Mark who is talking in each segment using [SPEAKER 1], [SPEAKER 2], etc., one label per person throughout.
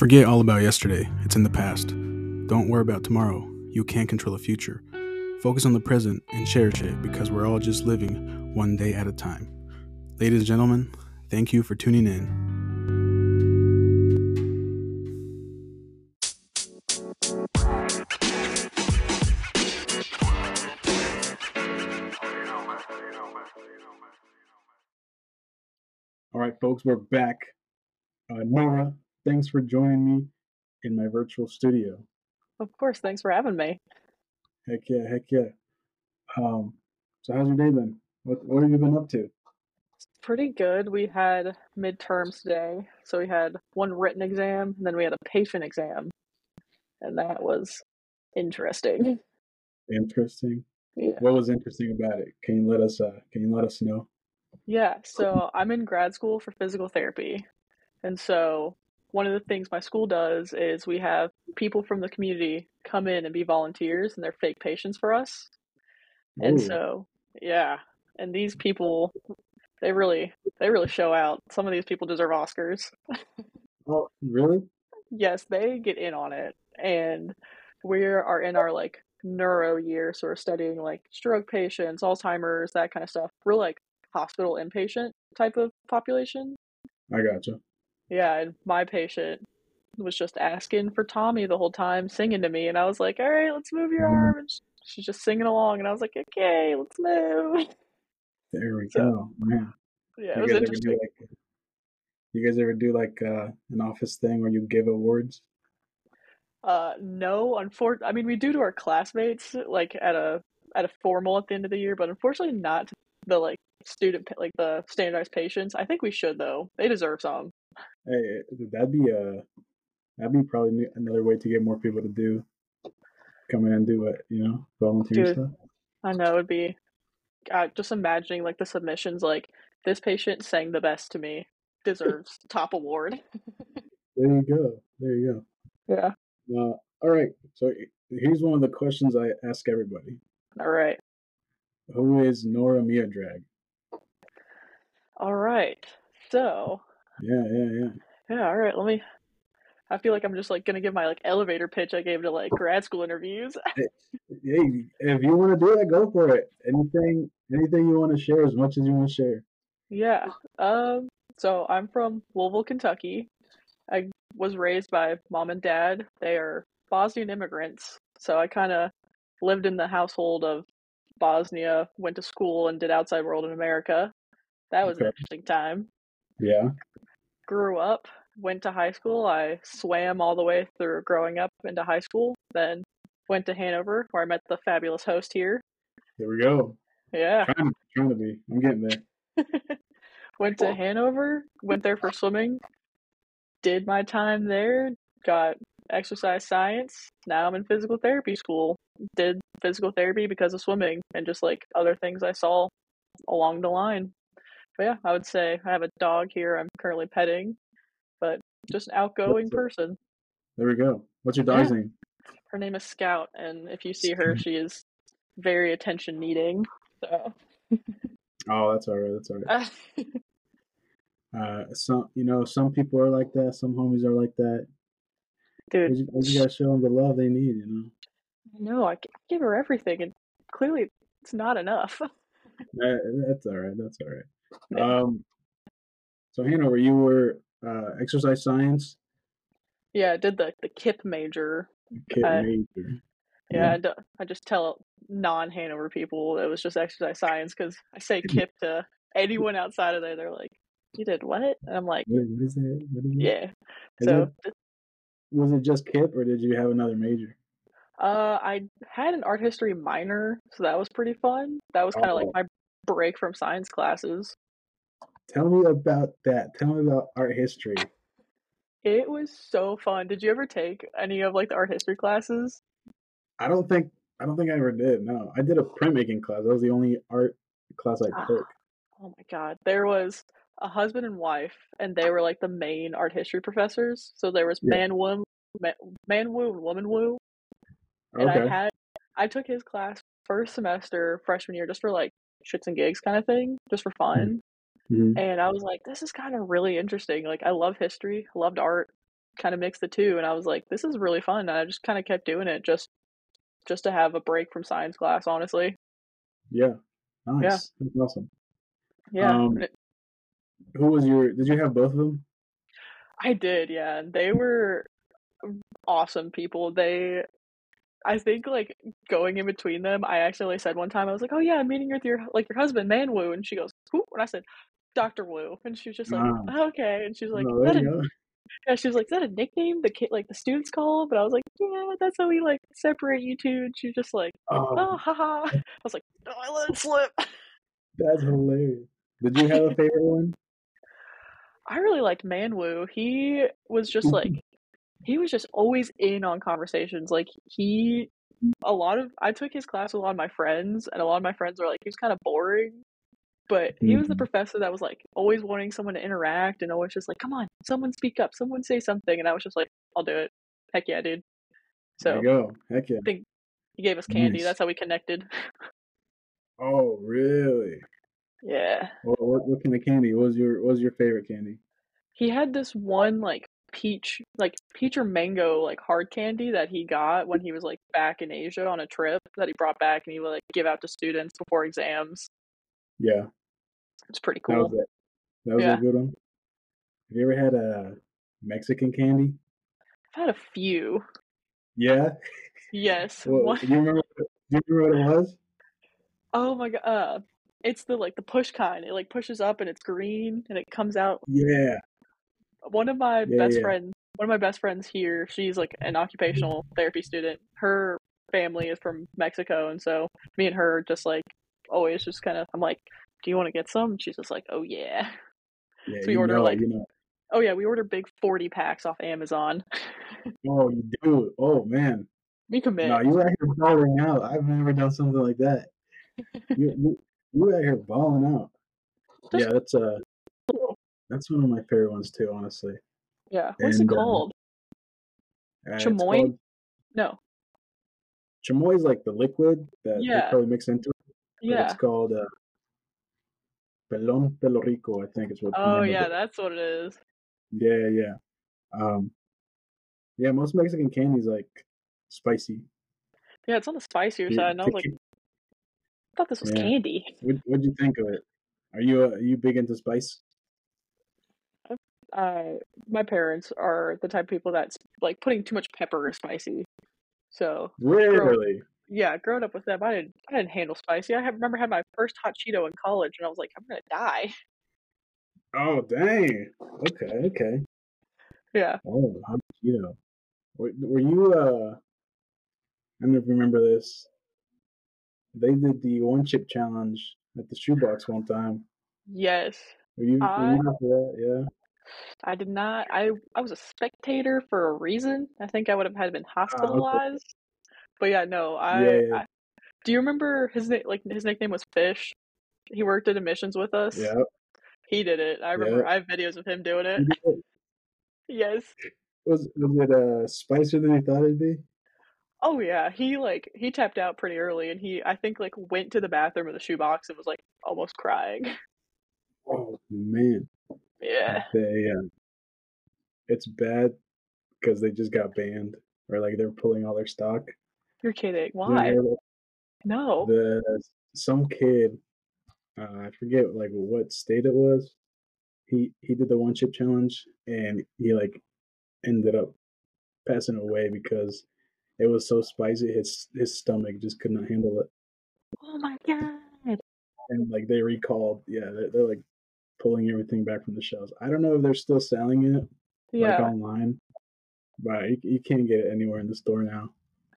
[SPEAKER 1] Forget all about yesterday, it's in the past. Don't worry about tomorrow, you can't control the future. Focus on the present and cherish it because we're all just living one day at a time. Ladies and gentlemen, thank you for tuning in. All right, folks, we're back. Uh, Nora, thanks for joining me in my virtual studio.
[SPEAKER 2] Of course, thanks for having me.
[SPEAKER 1] Heck yeah, heck yeah. Um, so how's your day been? What what have you been up to?
[SPEAKER 2] Pretty good. We had midterms today. So we had one written exam and then we had a patient exam. And that was interesting.
[SPEAKER 1] Interesting.
[SPEAKER 2] Yeah.
[SPEAKER 1] What was interesting about it? Can you let us uh can you let us know?
[SPEAKER 2] Yeah, so I'm in grad school for physical therapy. And so one of the things my school does is we have people from the community come in and be volunteers and they're fake patients for us. And so, yeah, and these people they really they really show out. Some of these people deserve Oscars.
[SPEAKER 1] Oh, really?
[SPEAKER 2] Yes, they get in on it. And we are in our like neuro year, so we're studying like stroke patients, Alzheimer's, that kind of stuff. We're like hospital inpatient type of population.
[SPEAKER 1] I gotcha.
[SPEAKER 2] Yeah, and my patient was just asking for Tommy the whole time, singing to me, and I was like, "All right, let's move your
[SPEAKER 1] Mhm.
[SPEAKER 2] arm." And she's just singing along, and I was like, "Okay, let's move."
[SPEAKER 1] There we
[SPEAKER 2] So
[SPEAKER 1] go. Man.
[SPEAKER 2] yeah, it
[SPEAKER 1] You
[SPEAKER 2] was
[SPEAKER 1] guys ever do
[SPEAKER 2] interesting.
[SPEAKER 1] like you guys ever do like uh an office thing where you give awards?
[SPEAKER 2] Uh, no, unfor- I mean, we do to our classmates, like at a at a formal at the end of the year, but unfortunately not to the like student like the standardized patients. I think we should though. They deserve some.
[SPEAKER 1] Hey, that'd be uh that'd be probably another way to get more people to do come in and do it, you know, volunteer
[SPEAKER 2] Dude,
[SPEAKER 1] stuff.
[SPEAKER 2] I know it'd be uh, just imagining like the submissions like this patient sang the best to me, deserves top award.
[SPEAKER 1] There you go. There you
[SPEAKER 2] Yeah.
[SPEAKER 1] go. Uh, all right. So here's one of the questions I ask everybody.
[SPEAKER 2] All right.
[SPEAKER 1] Who is Nora Miodrag?
[SPEAKER 2] All right. So,
[SPEAKER 1] Yeah, yeah, yeah.
[SPEAKER 2] yeah, all right, let me I feel like I'm just like gonna give my like elevator pitch I gave to like grad school interviews.
[SPEAKER 1] Hey, if you want to do that, go for it. Anything, anything you want to share, as much as you want to share.
[SPEAKER 2] Yeah. Um, so I'm from Louisville, Kentucky. I was raised by mom and dad. They are Bosnian immigrants. So I kind of lived in the household of Bosnia, went to school and did outside world in America. That was an interesting time.
[SPEAKER 1] Yeah.
[SPEAKER 2] Grew up, went to high school. I swam all the way through growing up into high school. Then went to Hanover where I met the fabulous host here.
[SPEAKER 1] There we go.
[SPEAKER 2] Yeah.
[SPEAKER 1] Trying, trying to be. I'm getting there.
[SPEAKER 2] went to Hanover, went there for swimming, did my time there, got exercise science. Now I'm in physical therapy school. Did physical therapy because of swimming and just like other things I saw along the line. But yeah, I would say I have a dog here I'm currently petting, but just an outgoing person.
[SPEAKER 1] There we go. What's your dog's
[SPEAKER 2] Yeah.
[SPEAKER 1] name?
[SPEAKER 2] Her name is Scout, and if you see her, she is very attention needing. So,
[SPEAKER 1] Oh, that's all right. That's all right. Uh, some, you know, some people are like that. Some homies are like that. You
[SPEAKER 2] dude,
[SPEAKER 1] just, you gotta show them the love they need. You know.
[SPEAKER 2] no, I give her everything, and clearly it's not enough.
[SPEAKER 1] That, that's all right. That's all right.
[SPEAKER 2] Yeah.
[SPEAKER 1] Um, so Hanover, you were uh, exercise science
[SPEAKER 2] Yeah, I did the the KIP major.
[SPEAKER 1] kid
[SPEAKER 2] Uh,
[SPEAKER 1] major.
[SPEAKER 2] Yeah, I, d- I just tell non Hanover people it was just exercise science because I say KIP to anyone outside of there. They're like, "You did what?" And I'm like,
[SPEAKER 1] What, what is that? What is
[SPEAKER 2] "Yeah."
[SPEAKER 1] Is
[SPEAKER 2] So,
[SPEAKER 1] it, was it just KIP or did you have another major?
[SPEAKER 2] uh, I had an art history minor, so that was pretty fun. That was kind of like
[SPEAKER 1] Oh.
[SPEAKER 2] my break from science classes.
[SPEAKER 1] Tell me about that. Tell me about art history.
[SPEAKER 2] It was so fun. Did you ever take any of like the art history classes?
[SPEAKER 1] I don't think I don't think I ever did. No, I did a printmaking class. That was the only art class I
[SPEAKER 2] Ah.
[SPEAKER 1] took.
[SPEAKER 2] Oh my God. There was a husband and wife, and they were like the main art history professors. So there was
[SPEAKER 1] Yeah.
[SPEAKER 2] man woo, man, man woo, woman woo. And I had, I took his class first semester, freshman year, just for like shits and gigs kind of thing, just for fun.
[SPEAKER 1] Mhm.
[SPEAKER 2] And I was like, this is kind of really interesting. Like, I love history, loved art. kind of mix the two, and I was like, this is really fun. And I just kind of kept doing it just just to have a break from science class, honestly.
[SPEAKER 1] Yeah. Nice. That's awesome.
[SPEAKER 2] Yeah,
[SPEAKER 1] Um,
[SPEAKER 2] it-
[SPEAKER 1] Who was your? Did you have both of them?
[SPEAKER 2] I did. Yeah, they were awesome people. They, I think, like going in between them, I accidentally said one time, I was like, "Oh yeah, I'm meeting with your like your husband, Man Wu," and she goes, "Who?" And I said, "Doctor Wu," and she was just like,
[SPEAKER 1] Ah.
[SPEAKER 2] "Okay," and she's like,
[SPEAKER 1] oh,
[SPEAKER 2] that a. Yeah, she was like, "Is that a nickname the kid like the students call?" But I was like, "Yeah, that's how we like separate you two." And she was just like,
[SPEAKER 1] Oh,
[SPEAKER 2] "Oh, haha." I was like, "No, I let it slip."
[SPEAKER 1] that's hilarious. Did you have a favorite one?
[SPEAKER 2] I really liked Man Wu. He was just like he was just always in on conversations. Like he a lot of I took his class with a lot of my friends and a lot of my friends were like he was kind of boring. But he was the
[SPEAKER 1] Mhm.
[SPEAKER 2] professor that was like always wanting someone to interact and always just like, "Come on, someone speak up, someone say something." And I was just like, "I'll do it." Heck yeah, dude.
[SPEAKER 1] There
[SPEAKER 2] So
[SPEAKER 1] you go. Heck yeah.
[SPEAKER 2] I think He gave us candy.
[SPEAKER 1] Nice.
[SPEAKER 2] That's how we connected.
[SPEAKER 1] Oh, really?
[SPEAKER 2] yeah.
[SPEAKER 1] What, what, what kind of candy? What was your What was your favorite candy?
[SPEAKER 2] He had this one like peach, like peach or mango, like hard candy that he got when he was like back in Asia on a trip that he brought back and he would like give out to students before exams.
[SPEAKER 1] Yeah,
[SPEAKER 2] It's pretty cool.
[SPEAKER 1] that was it. That was
[SPEAKER 2] Yeah.
[SPEAKER 1] a good one. Have you ever had a Mexican candy?
[SPEAKER 2] I've had a few.
[SPEAKER 1] Yeah.
[SPEAKER 2] Yes.
[SPEAKER 1] What, do you remember? Do you remember what it was?
[SPEAKER 2] oh my god. Uh, it's the like the push kind. It like pushes up and it's green and it comes out.
[SPEAKER 1] Yeah.
[SPEAKER 2] One of my
[SPEAKER 1] Yeah,
[SPEAKER 2] best
[SPEAKER 1] yeah.
[SPEAKER 2] friends, one of my best friends here, she's like an occupational therapy student. Her family is from Mexico, and so me and her just like always just kind of. I'm like, "Do you want to get some?" And she's just like, "Oh yeah."
[SPEAKER 1] Yeah.
[SPEAKER 2] So we order,
[SPEAKER 1] know,
[SPEAKER 2] like-
[SPEAKER 1] you know.
[SPEAKER 2] Oh yeah, we order big forty packs off Amazon.
[SPEAKER 1] Oh, you do. Oh man.
[SPEAKER 2] we commit.
[SPEAKER 1] No, you out here balling out. I've never done something like that. You you, you out here balling out.
[SPEAKER 2] Just-
[SPEAKER 1] Yeah, that's uh that's one of my favorite ones too, honestly.
[SPEAKER 2] yeah. What's it
[SPEAKER 1] and, uh,
[SPEAKER 2] called?
[SPEAKER 1] Uh,
[SPEAKER 2] Chamoy?
[SPEAKER 1] called-
[SPEAKER 2] No.
[SPEAKER 1] Chamoy is like the liquid that
[SPEAKER 2] Yeah.
[SPEAKER 1] they probably mix into it.
[SPEAKER 2] Yeah.
[SPEAKER 1] It's called uh, Pelon Pelo Rico, I think is what.
[SPEAKER 2] Oh yeah,
[SPEAKER 1] it-
[SPEAKER 2] that's what it is.
[SPEAKER 1] Yeah, yeah. Um, yeah, most Mexican candies like spicy.
[SPEAKER 2] Yeah, it's on the spicier
[SPEAKER 1] You-
[SPEAKER 2] side, and I was like, I thought this was
[SPEAKER 1] Yeah.
[SPEAKER 2] candy.
[SPEAKER 1] what what'd you think of it? Are you uh, are you big into spice?
[SPEAKER 2] Uh my parents are the type of people that's like putting too much pepper is spicy. So
[SPEAKER 1] Really?
[SPEAKER 2] yeah, growing up with them, I didn't I didn't handle spicy. I have, remember having my first hot Cheeto in college, and I was like, I'm gonna die.
[SPEAKER 1] Oh dang. Okay, okay.
[SPEAKER 2] Yeah,
[SPEAKER 1] Oh, hot Cheeto. Were, were you uh? I don't know if you remember this. They did the one chip challenge at the shoebox one time.
[SPEAKER 2] yes,
[SPEAKER 1] Were you,
[SPEAKER 2] I-
[SPEAKER 1] you? Yeah.
[SPEAKER 2] I did not. I I was a spectator for a reason. I think I would have had been hospitalized. But yeah, no, I,
[SPEAKER 1] Yeah, yeah.
[SPEAKER 2] I. Do you remember his name? Like his nickname was Fish. He worked at admissions with us.
[SPEAKER 1] Yeah.
[SPEAKER 2] He did it. I remember. I have videos of him doing it.
[SPEAKER 1] It.
[SPEAKER 2] Yes.
[SPEAKER 1] Was was it uh spicier than you thought it'd be?
[SPEAKER 2] Oh yeah, he like he tapped out pretty early, and he I think like went to the bathroom with a shoebox and was like almost crying.
[SPEAKER 1] Oh man,
[SPEAKER 2] Yeah,
[SPEAKER 1] they uh, it's bad because they just got banned or like they're pulling all their stock.
[SPEAKER 2] you're kidding. Why?
[SPEAKER 1] that?
[SPEAKER 2] No.
[SPEAKER 1] The some kid, uh, I forget like what state it was. He he did the one chip challenge and he like ended up passing away because it was so spicy. His his stomach just could not handle it.
[SPEAKER 2] Oh my god.
[SPEAKER 1] and like they recalled yeah they're, they're like pulling everything back from the shelves i don't know if they're still selling it like online but you, you can't get it anywhere in the store now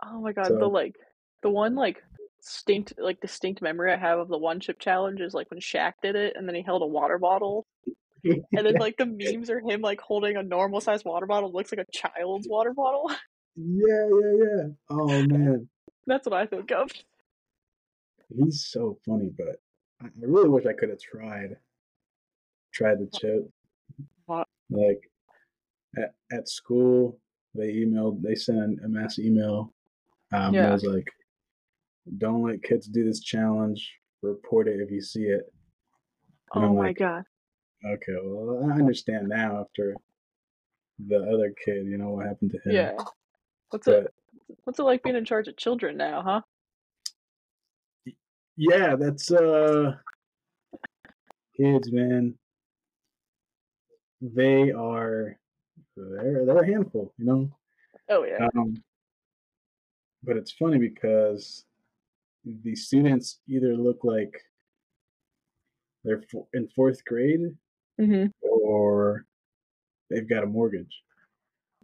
[SPEAKER 2] Oh my god.
[SPEAKER 1] So-
[SPEAKER 2] The like the one like distinct like distinct memory I have of the one chip challenge is like when Shaq did it, and then he held a water bottle, and then like the memes are him like holding a normal sized water bottle, looks like a child's water bottle.
[SPEAKER 1] yeah yeah yeah oh man
[SPEAKER 2] That's what I think of.
[SPEAKER 1] he's so funny but I really wish i could have tried tried the chip like at, at school they emailed they sent a mass email um
[SPEAKER 2] Yeah.
[SPEAKER 1] it was like don't let kids do this challenge report it if you see it And
[SPEAKER 2] Oh
[SPEAKER 1] I'm
[SPEAKER 2] my
[SPEAKER 1] like,
[SPEAKER 2] god.
[SPEAKER 1] Okay, well, I understand now after the other kid. You know what happened to him?
[SPEAKER 2] Yeah. What's
[SPEAKER 1] But
[SPEAKER 2] it what's it like being in charge of children now, huh?
[SPEAKER 1] yeah, that's uh kids, man. They are they're they're a handful, you know.
[SPEAKER 2] Oh yeah.
[SPEAKER 1] Um, but it's funny because the students either look like they're in fourth grade
[SPEAKER 2] hmm
[SPEAKER 1] or they've got a mortgage,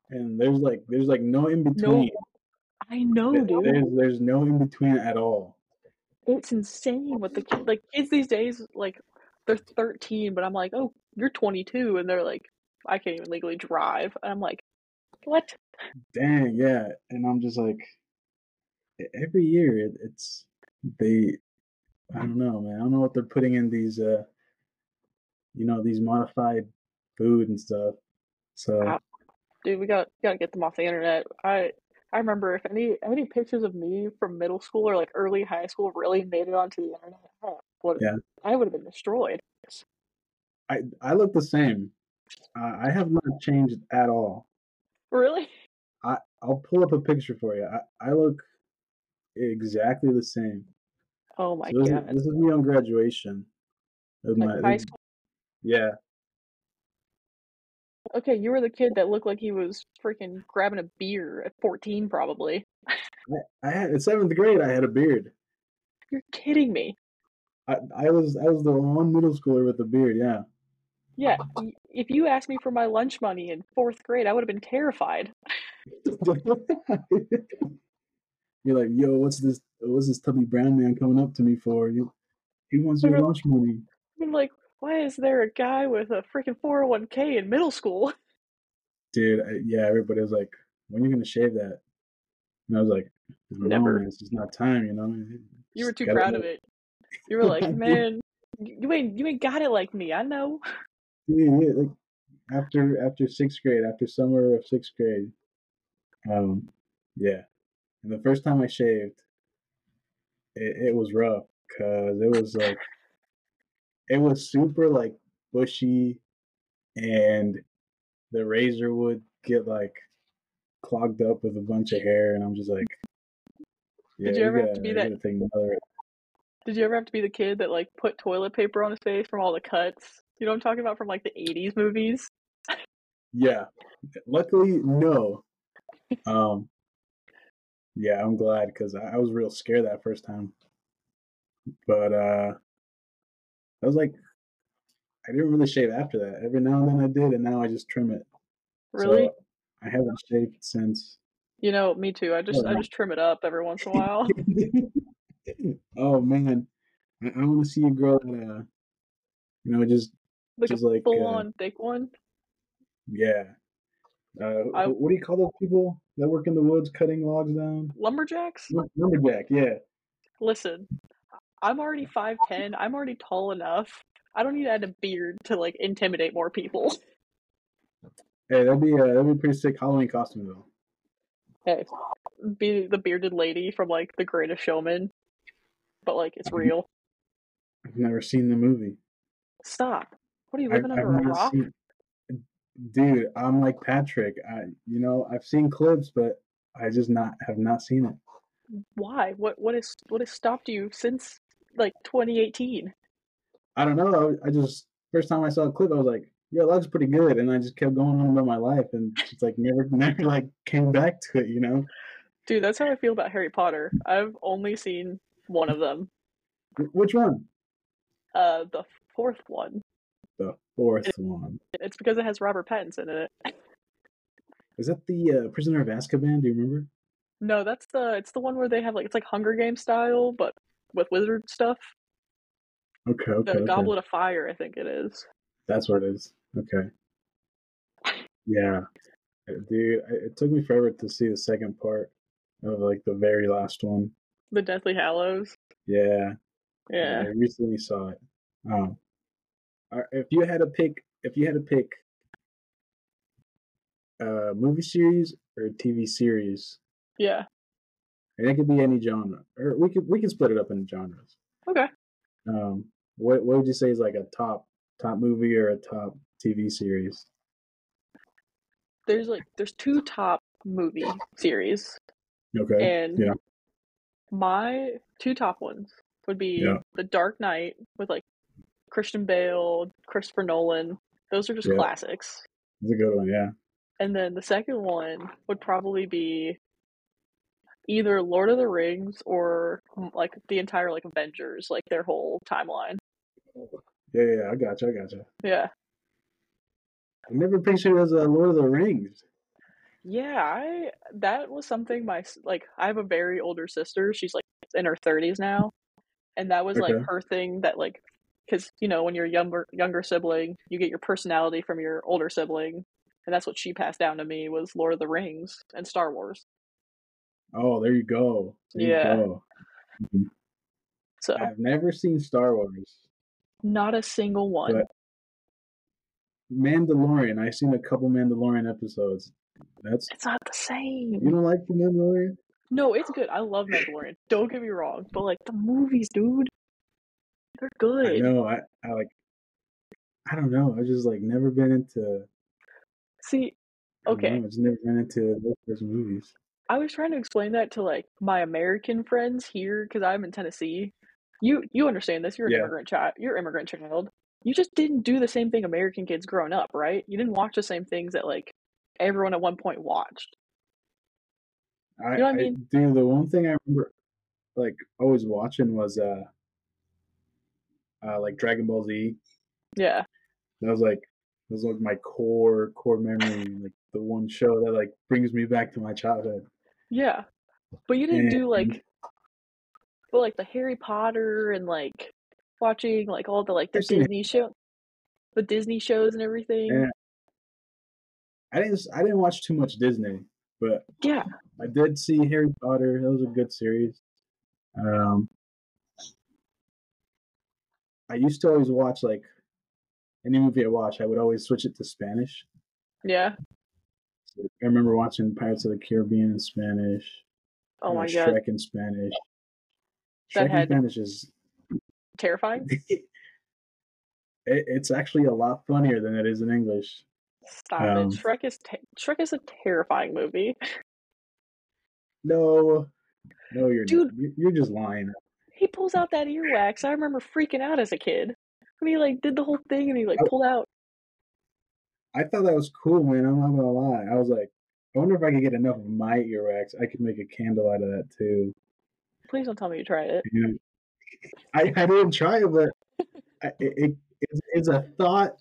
[SPEAKER 1] and there's like there's like no in between.
[SPEAKER 2] no, I know,
[SPEAKER 1] Th-
[SPEAKER 2] dude.
[SPEAKER 1] There's there's no in between at all.
[SPEAKER 2] It's insane what the kid like kids these days like they're 13, but I'm like, "Oh, you're 22." And they're like, "I can't even legally drive." And I'm like, "What?"
[SPEAKER 1] Dang, yeah. And I'm just like, every year it, it's they. I don't know, man. I don't know what they're putting in these, uh, you know, these modified food and stuff. So
[SPEAKER 2] Wow. Dude, we got got to get them off the internet. I I remember if any any pictures of me from middle school or like early high school really made it onto the internet, I
[SPEAKER 1] Yeah.
[SPEAKER 2] I would have been destroyed.
[SPEAKER 1] I I look the same. Uh, I have not changed at all.
[SPEAKER 2] Really?
[SPEAKER 1] I I'll pull up a picture for you. I I look exactly the same.
[SPEAKER 2] Oh my
[SPEAKER 1] So this is,
[SPEAKER 2] god.
[SPEAKER 1] this is me on graduation.
[SPEAKER 2] Like
[SPEAKER 1] my
[SPEAKER 2] high school.
[SPEAKER 1] yeah.
[SPEAKER 2] Okay, you were the kid that looked like he was freaking grabbing a beer at 14 probably.
[SPEAKER 1] I, I had in seventh grade. I had a beard.
[SPEAKER 2] You're kidding me.
[SPEAKER 1] I, I was I was the one middle schooler with a beard. Yeah.
[SPEAKER 2] Yeah, if you asked me for my lunch money in 4th grade, I would have been terrified.
[SPEAKER 1] You're like, yo, what's this? What's this tubby brown man coming up to me for? You, he wants your lunch money,
[SPEAKER 2] I'm like, why is there a guy with a freaking 401k in middle school?
[SPEAKER 1] dude. I, yeah, everybody was like, when are you gonna shave that? And I was like,
[SPEAKER 2] Never.
[SPEAKER 1] It's just not time, you know.
[SPEAKER 2] You were too proud of it. You were like, man, you ain't you ain't got it like me. I know.
[SPEAKER 1] Yeah, yeah, like after after sixth grade, after summer of sixth grade, um, yeah, and the first time I shaved, it, it was rough because it was like it was super like bushy, and the razor would get like clogged up with a bunch of hair, and I'm just like, yeah,
[SPEAKER 2] Did you ever have
[SPEAKER 1] gotta-
[SPEAKER 2] to be that-
[SPEAKER 1] gotta take another.
[SPEAKER 2] Did you ever have to be the kid that like put toilet paper on his face from all the cuts? You know what I'm talking about from like the 80s movies?
[SPEAKER 1] Yeah. Luckily, no. Um. Yeah, I'm glad because I, I was real scared that first time. But uh, I was like, I didn't really shave after that. Every now and then I did, and now I just trim it.
[SPEAKER 2] Really?
[SPEAKER 1] So I haven't shaved since.
[SPEAKER 2] You know, me too. I just I just trim it up every once in a while.
[SPEAKER 1] oh man, I, I want to see a girl that uh, you know, just
[SPEAKER 2] Like
[SPEAKER 1] Just
[SPEAKER 2] a
[SPEAKER 1] like,
[SPEAKER 2] full
[SPEAKER 1] uh,
[SPEAKER 2] on thick one.
[SPEAKER 1] yeah. Uh,
[SPEAKER 2] I-
[SPEAKER 1] what do you call those people that work in the woods cutting logs down?
[SPEAKER 2] Lumberjacks?
[SPEAKER 1] Lumberjack, yeah.
[SPEAKER 2] Listen, I'm already 5'10. I'm already tall enough. I don't need to add a beard to like intimidate more people.
[SPEAKER 1] Hey, that'd be uh, that'd be a pretty sick Halloween costume though.
[SPEAKER 2] Hey, be the bearded lady from like The Greatest Showman, but like it's mm-hmm. real.
[SPEAKER 1] I've never seen the movie.
[SPEAKER 2] Stop. What are you
[SPEAKER 1] I've,
[SPEAKER 2] living
[SPEAKER 1] I've
[SPEAKER 2] a rock?
[SPEAKER 1] seen. Dude, I'm like Patrick. I, you know, I've seen clips, but I just not have not seen it.
[SPEAKER 2] Why? What what is what has stopped you since like 2018?
[SPEAKER 1] I don't know. I, I just first time I saw a clip, I was like, "Yo, that looks pretty good," and I just kept going on about my life, and it's like never, never like came back to it. You know,
[SPEAKER 2] Dude, that's how I feel about Harry Potter. I've only seen one of them.
[SPEAKER 1] Which one?
[SPEAKER 2] Uh, the fourth one.
[SPEAKER 1] The fourth one.
[SPEAKER 2] It's because it has Robert Pattinson in it.
[SPEAKER 1] Is that the uh, Prisoner of Azkaban? Do you remember?
[SPEAKER 2] No, that's the it's the one where they have like it's like Hunger Game style, but with wizard stuff.
[SPEAKER 1] Okay, okay,
[SPEAKER 2] The
[SPEAKER 1] okay.
[SPEAKER 2] Goblet of Fire, I think it is.
[SPEAKER 1] That's what it is. Okay. Yeah, dude, it took me forever to see the second part of like the very last one.
[SPEAKER 2] The Deathly Hallows.
[SPEAKER 1] Yeah,
[SPEAKER 2] Yeah.
[SPEAKER 1] I recently saw it. Um, if you had to pick, if you had to pick a movie series or a TV series,
[SPEAKER 2] Yeah.
[SPEAKER 1] and it could be any genre, or we could we could split it up into genres.
[SPEAKER 2] Okay.
[SPEAKER 1] Um, what what would you say is like a top top movie or a top TV series?
[SPEAKER 2] there's like there's two top movie series,
[SPEAKER 1] Okay.
[SPEAKER 2] and
[SPEAKER 1] Yeah.
[SPEAKER 2] My two top ones would be
[SPEAKER 1] Yeah.
[SPEAKER 2] The Dark Knight with like Christian Bale, Christopher Nolan. Those are just
[SPEAKER 1] Yeah.
[SPEAKER 2] classics.
[SPEAKER 1] It's a good one. Yeah.
[SPEAKER 2] And then the second one would probably be either Lord of the Rings or like the entire like Avengers, like their whole timeline.
[SPEAKER 1] Yeah. Yeah. I got you. I got you.
[SPEAKER 2] Yeah.
[SPEAKER 1] I never pictured it as a Lord of the Rings.
[SPEAKER 2] Yeah, I that was something my like I have a very older sister. She's like in her 30s now, and that was like her thing that like cuz you know, when you're younger younger sibling, you get your personality from your older sibling, and that's what she passed down to me was Lord of the Rings and Star Wars.
[SPEAKER 1] Oh, there you go. There
[SPEAKER 2] Yeah.
[SPEAKER 1] You go. Mm-hmm.
[SPEAKER 2] So,
[SPEAKER 1] I've never seen Star Wars.
[SPEAKER 2] not a single one.
[SPEAKER 1] Mandalorian. I've seen a couple Mandalorian episodes. That's
[SPEAKER 2] It's not the same.
[SPEAKER 1] you don't like the Mandalorian?
[SPEAKER 2] No, it's good. I love Mandalorian. Don't get me wrong, but like the movies, dude, they're
[SPEAKER 1] I
[SPEAKER 2] good.
[SPEAKER 1] know. I, I like. I don't know. I've just like never been into.
[SPEAKER 2] See, okay.
[SPEAKER 1] know, I've never been into those movies.
[SPEAKER 2] I was trying to explain that to like my American friends here because I'm in Tennessee. You you understand this? You're an
[SPEAKER 1] Yeah.
[SPEAKER 2] immigrant child. You're an immigrant child. You just didn't do the same thing American kids growing up, right? You didn't watch the same things that like everyone at one point watched.
[SPEAKER 1] I,
[SPEAKER 2] know what I
[SPEAKER 1] I
[SPEAKER 2] mean?
[SPEAKER 1] dude, the one thing I remember, like always watching was uh, uh, like Dragon Ball Z.
[SPEAKER 2] Yeah,
[SPEAKER 1] That was like that was like my core core memory, like the one show that like brings me back to my childhood.
[SPEAKER 2] yeah. But you didn't do like, but like the Harry Potter and like watching like all the like the
[SPEAKER 1] I've seen it.
[SPEAKER 2] Disney show, the Disney shows and everything.
[SPEAKER 1] Yeah. I didn't I didn't watch too much Disney, but
[SPEAKER 2] Yeah,
[SPEAKER 1] I did see Harry Potter. That was a good series. Um, I used to always watch like any movie I watch, I would always switch it to Spanish.
[SPEAKER 2] yeah.
[SPEAKER 1] I remember watching Pirates of the Caribbean in Spanish.
[SPEAKER 2] Oh my god,
[SPEAKER 1] Shrek in Spanish.
[SPEAKER 2] That
[SPEAKER 1] Shrek in Spanish is
[SPEAKER 2] terrifying.
[SPEAKER 1] it, it's actually a lot funnier than it is in English.
[SPEAKER 2] Stop
[SPEAKER 1] Um,
[SPEAKER 2] it. Shrek is te- Shrek is a terrifying movie.
[SPEAKER 1] No, no, you're
[SPEAKER 2] Dude.
[SPEAKER 1] not. You- You're just lying.
[SPEAKER 2] He pulls out that earwax. I remember freaking out as a kid when he like did the whole thing and he like
[SPEAKER 1] Oh.
[SPEAKER 2] pulled out.
[SPEAKER 1] I thought that was cool, man. I'm not gonna lie. I was like, I wonder if I could get enough of my earwax. I could make a candle out of that too.
[SPEAKER 2] Please don't tell me you tried it.
[SPEAKER 1] I, I didn't try it, but I, it, it it's, it's a thought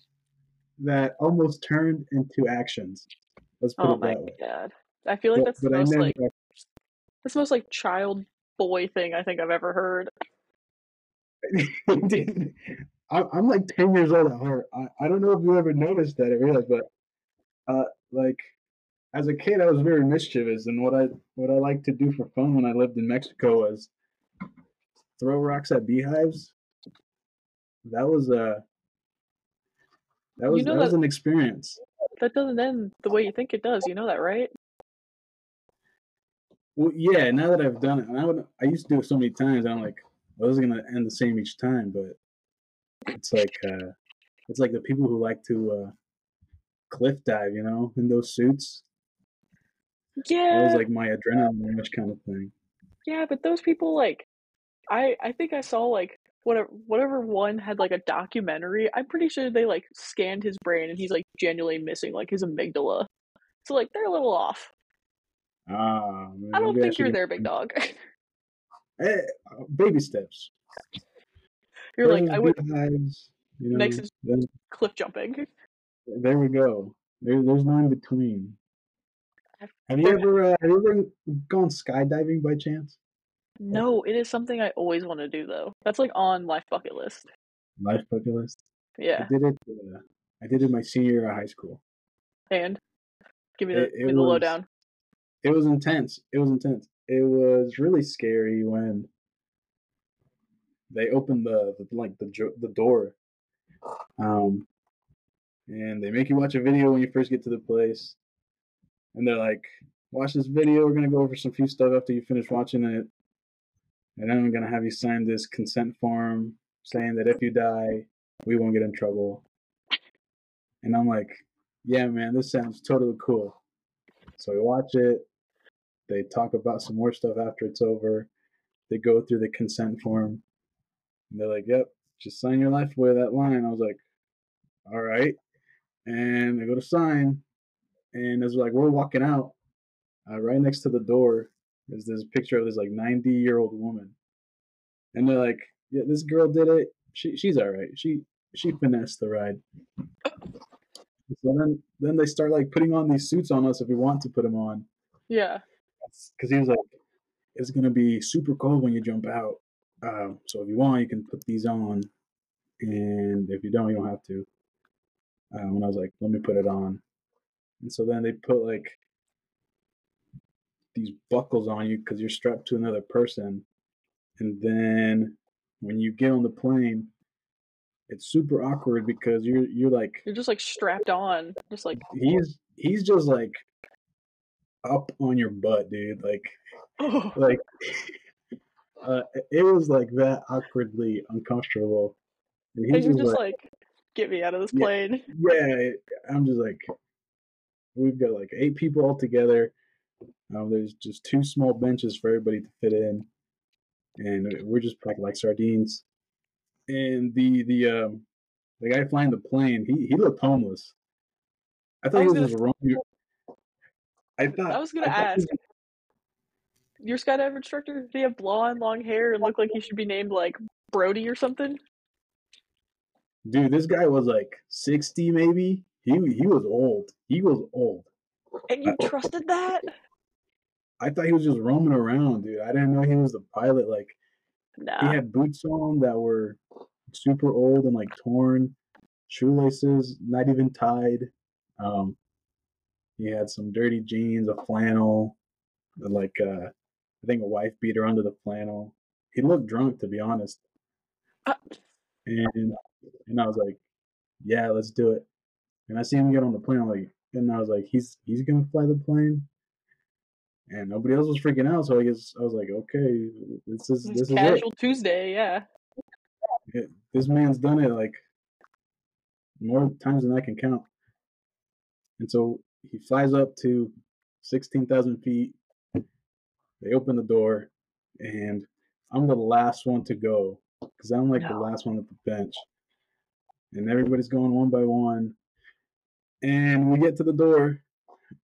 [SPEAKER 1] that almost turned into actions. Let's put
[SPEAKER 2] Oh
[SPEAKER 1] it
[SPEAKER 2] my
[SPEAKER 1] that way.
[SPEAKER 2] god. I feel like
[SPEAKER 1] But,
[SPEAKER 2] that's the
[SPEAKER 1] but I
[SPEAKER 2] most like that's the most like child boy thing I think I've ever heard.
[SPEAKER 1] Dude, I- I'm like 10 years old at heart. I, I don't know if you ever noticed that or realized, but uh, like as a kid, I was very mischievous, and what I what I liked to do for fun when I lived in Mexico was throw rocks at beehives. That was a that was
[SPEAKER 2] know
[SPEAKER 1] that was an experience.
[SPEAKER 2] That doesn't end the way you think it does. You know that, right?
[SPEAKER 1] Well, yeah. Now that I've done it, and I would I used to do it so many times, I'm like, well, this is gonna end the same each time, but it's like uh, it's like the people who like to uh, cliff dive, you know, in those suits.
[SPEAKER 2] Yeah, it
[SPEAKER 1] was like my adrenaline rush kind of thing.
[SPEAKER 2] Yeah, but those people like I I think I saw like whatever whatever one had like a documentary. I'm pretty sure they like scanned his brain and he's like genuinely missing like his amygdala. So like they're a little off.
[SPEAKER 1] Ah, man,
[SPEAKER 2] I don't think you're there, big dog.
[SPEAKER 1] hey, uh, baby steps.
[SPEAKER 2] you're like I would
[SPEAKER 1] beehives, you know,
[SPEAKER 2] Next is-
[SPEAKER 1] then-
[SPEAKER 2] cliff jumping.
[SPEAKER 1] there we go. There, there's no in between. Have you ever uh, have you ever gone skydiving by chance?
[SPEAKER 2] No, it is something I always want to do though. That's like on life bucket list.
[SPEAKER 1] Life bucket list.
[SPEAKER 2] Yeah.
[SPEAKER 1] I did it. Uh, I did it my senior year of high school.
[SPEAKER 2] And give me the
[SPEAKER 1] It-
[SPEAKER 2] give me the
[SPEAKER 1] was-
[SPEAKER 2] lowdown.
[SPEAKER 1] It was intense. It was intense. It was really scary when they opened the, the like the the door, um, and they make you watch a video when you first get to the place, and they're like, "Watch this video. We're gonna go over some few stuff after you finish watching it, and then I'm gonna have you sign this consent form saying that if you die, we won't get in trouble." And I'm like, "Yeah, man, this sounds totally cool." So we watch it. They talk about some more stuff after it's over. They go through the consent form. And they're like, "Yep, just sign your life away." That line. I was like, "All right." And they go to sign, and as like we're walking out, uh, right next to the door is this picture of this like 90 year old woman, and they're like, "Yeah, this girl did it. She she's all right. She she finessed the ride." So then then they start like putting on these suits on us if we want to put them on,
[SPEAKER 2] Yeah.
[SPEAKER 1] because he was like, "It's gonna be super cold when you jump out. Um, so if you want, you can put these on, and if you don't, you don't have to." Um, and I was like, "Let me put it on." And so then they put like these buckles on you because you're strapped to another person, and then when you get on the plane, it's super awkward because you're you're like
[SPEAKER 2] You're just like strapped on. Just like
[SPEAKER 1] he's he's just like up on your butt, dude. Like
[SPEAKER 2] oh,
[SPEAKER 1] like uh, it was like that awkwardly uncomfortable. And
[SPEAKER 2] and
[SPEAKER 1] he's
[SPEAKER 2] you're
[SPEAKER 1] just
[SPEAKER 2] just
[SPEAKER 1] like,
[SPEAKER 2] like, get me out of this
[SPEAKER 1] Yeah.
[SPEAKER 2] plane.
[SPEAKER 1] yeah, I'm just like, we've got like eight people all together. There's just two small benches for everybody to fit in, and we're just packed like sardines. And the the um the guy flying the plane, he he looked homeless. I thought
[SPEAKER 2] I
[SPEAKER 1] he
[SPEAKER 2] was
[SPEAKER 1] was
[SPEAKER 2] gonna
[SPEAKER 1] just roaming. I thought
[SPEAKER 2] I was gonna
[SPEAKER 1] I
[SPEAKER 2] ask. Your skydive instructor, did he have blonde, long hair and look like he should be named like Brody or something?
[SPEAKER 1] Dude, this guy was like 60 maybe. He he was old. He was old.
[SPEAKER 2] And you trusted that?
[SPEAKER 1] I thought he was just roaming around, dude. I didn't know he was the pilot. Like he had boots on that were super old and like torn, shoelaces not even tied. Um, he had some dirty jeans, a flannel, like uh, I think a wife beater under the flannel. He looked drunk, to be honest.
[SPEAKER 2] Uh,
[SPEAKER 1] And and I was like, yeah, let's do it. And I see him get on the plane. I'm like, and I was like, he's he's gonna fly the plane. And nobody else was freaking out, so I guess I was like, okay, this is this is it.
[SPEAKER 2] casual Tuesday, yeah.
[SPEAKER 1] It- This man's done it like more times than I can count. And so he flies up to 16,000 feet. They open the door, and I'm the last one to go because I'm like the last one at the bench. And everybody's going one by one. And we get to the door,